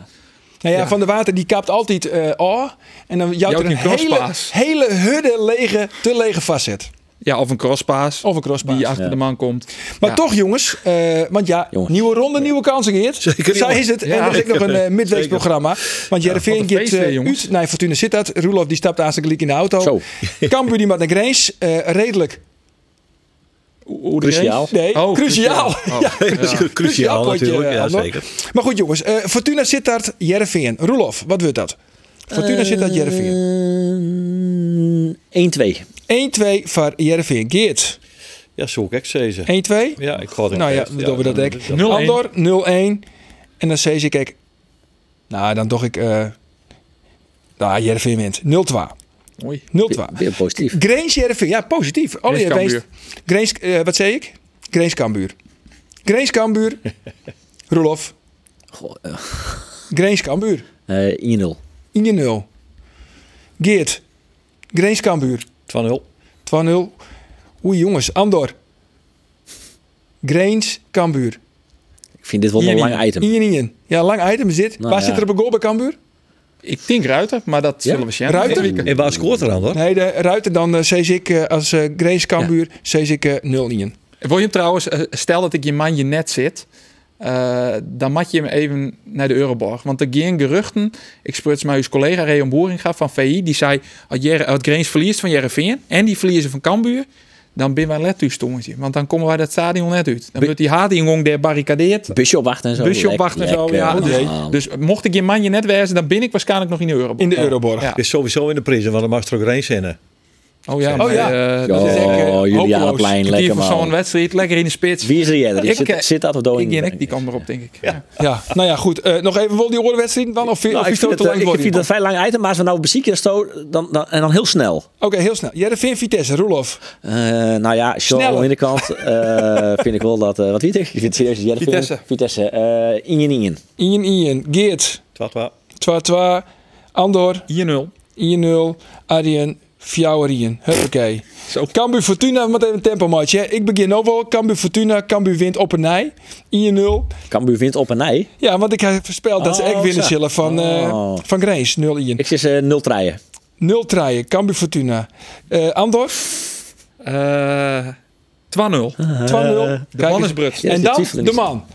Nou ja, Van der Water die kapt altijd eh oh, en dan jouwt er een hele, hele hudde lege, te lege vastzet. Ja, of een crosspaas. Of een crosspaas. Die achter Ja. de man komt. Maar Ja. toch jongens, eh, want ja, Jongens. nieuwe ronde, nieuwe kansen Geert. Zeker, Zij is het. Ja, en er is ook nog een eh, zeker. midweeksprogramma. Want Jereveen gaat eh, jongens. uit naar Fortuna Sittard. Roelof die stapt aan zijn gelijk in de auto. Zo. Cambuur die maakt naar Grace. Eh, redelijk. Cruciaal. Nee, Oh, cruciaal. Oh, Ja. Cruciaal, Cruciaal potje, natuurlijk. eh, Ja, zeker. Maar goed jongens, eh, Fortuna Sittard, Jereveen. Roelof, wat wordt dat? Fortuna Sittard, Jereveen. Eh, 1-2. 1-2 voor Jereveen. Geert, Ja, zo ik zeggen. 1-2. Ja, ik ga het Nou ja, dan doen we dat ook. 0-1. Andor 0-1. En dan zeg ik, kijk, nou dan toch ik, eh nou Jereveen wint. 0-2. Mooi. 0-2. Weer positief. Grains Jereveen, ja positief. Alle Grains geweest. Grains, eh, wat zei ik? Grains Cambuur. Grains Cambuur. Roelof. Goh, eh, Grains Cambuur. eh, 1-0. In je 0. Geert. Grains Cambuur. 2-0. 2-0. Oei jongens, Andor. Grains Cambuur. Ik vind dit wel een lang item. Ien, ien. Ja, lang item is dit. Nou, Waar ja. zit er op een goal bij Cambuur? Ik denk Ruiter, maar dat zullen we zien. Ruiter? En waar scoort er aan hoor? Nee, de Ruiter dan uh, zeg ik eh, als uh, Grace Cambuur, zeg ik uh, 0-1. Wil je hem trouwens, stel dat ik je man je net zit, eh, dan mat je hem even naar de Euroborg. Want er geen geruchten, ik spreek met uw collega Reon Boeringa van VI, die zei, als, Grains verliest van Jereveen en die verliezen van Cambuur, dan ben wij let tongetje. Want dan komen wij dat stadion net uit. Dan wordt die haardingang daar barricadeerd. Busje opwachten en zo. Busje opwachten en zo. Lekker. Ja, dus, Ja. dus mocht ik je man je net wezen, dan ben ik waarschijnlijk nog in de Euroborg. In de Euroborg. Ja. Is sowieso in de prijzen, want dan mag er ook geen zinnen. Oh ja, Oh maar, ja. eh, dat is echt, eh, Oh, hopeloos. Julianaplein, die lekker voor zo'n man. wedstrijd lekker in de spits. Wie is er eerder? Ik, Zit, eh, zit dat of doe Ik en ik, die kan erop, denk ik. Ja. Ja, nou ja, goed. Eh, nog even, wil die oorwedstrijd dan? Of, Nou, of ik vind het het, te lang ik voor vind het een vrij lang item, maar als we nou bezieken zo, dan, dan, en dan heel snel. Oké, heel snel. Jereveen Vitesse, Roelof. Eh, nou ja, Sean aan de ene kant eh, vind ik wel dat... eh, wat weet ik? Ik vind het serieus. Jereveen- Vitesse. Vitesse. eh Ingen, Ingen. Ian, Ian. Geert. 2-2. 2-2. Andor. 1-0. 1-0. Arjen. Fjouwerien. Huppakee. Zo. Cambuur Fortuna, met even een tempo match. Hè. Ik begin ook wel. Cambuur Fortuna. Cambuur wint op een nij. 1-0. Cambuur wint op en nij. Ja, want ik heb voorspeld dat ze Oh, echt winnen zo. zullen van, eh Oh. van Grace. 0 1 Ik zeg eh, 0 treien. 0 traaien. Cambuur Fortuna. Eh Andor. Eh 2-0. 2-0. De man is Brut. Ja, En dan de man.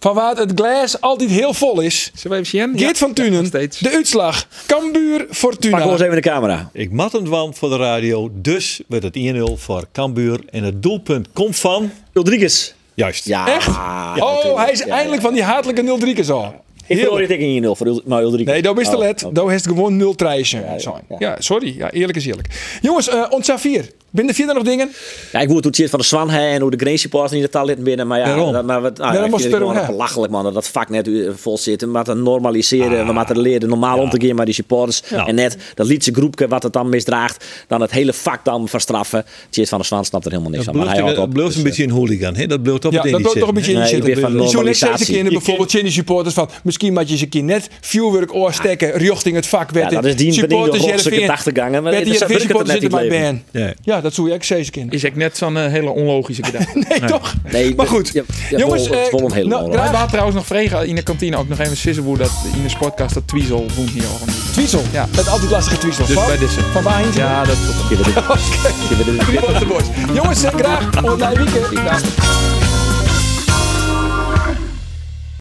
Van waar het glas altijd heel vol is. Zullen we even zien? Geert van Tunen. steeds. de uitslag. Cambuur Pak Fortuna. gewoon eens even de camera. Ik mat een dwan voor de radio, dus werd het 1-0 voor Cambuur. En het doelpunt komt van... Rodriguez. Juist. Ja. Echt? Ja, oh, natuurlijk. hij is Ja, eindelijk van die hatelijke 0-3 al. Ik verloor dit ik in 1-0 voor maar Ulrike. Nee, dat is te Oh, let. oké. Dat is gewoon 0 trijs zijn. ja. Ja, sorry. Ja, eerlijk is eerlijk. Jongens, uh, ons vier. Binnen vier nog dingen? Ja, ik moet hoe het van de Swan hè, en hoe de Green supporters niet de talent binnen. Maar ja, Daarom. dat, maar wat, nou, Daarom erom, gewoon hè. belachelijk man dat dat vak net uh, vol zit. We moeten normaliseren, we moeten leren normaal om te gaan met die supporters. En net dat liedse groepje wat het dan misdraagt, dan het hele vak dan verstraffen. Tjeerd van de Swan snapt er helemaal niks Dat van. Maar hij blijft, houdt op. blijft een dus, beetje een hooligan. Hè? Dat blijft op Ja, dat wordt toch een beetje in Nee, die ik ben van zitten. Zo net normalisatie. steeds keer bijvoorbeeld in die supporters van misschien moet je keer net vuurwerk oorstekken richting het vak ja, dat is die supporters Jereveen. gedachtegangen. Maar die dat supporters zitten niet bij. Ben. Ja, dat zou je ook steeds. Is ik net zo'n eh, hele onlogische gedachte. Nee, toch? Nee, Maar goed. Ja, ja, Jongens, eh, wel een hele nou. Wij graag- waren trouwens nog vregen in de kantine ook nog even sissen hoe dat in de sportkast dat Tweezel woont hier al. Twiesel. Ja. Met altijd lastige twiesel. Dus van, bij deze. van waar heen? Ja, dat Je je weet het- Jongens, eh, graag. Online weekend. Dag.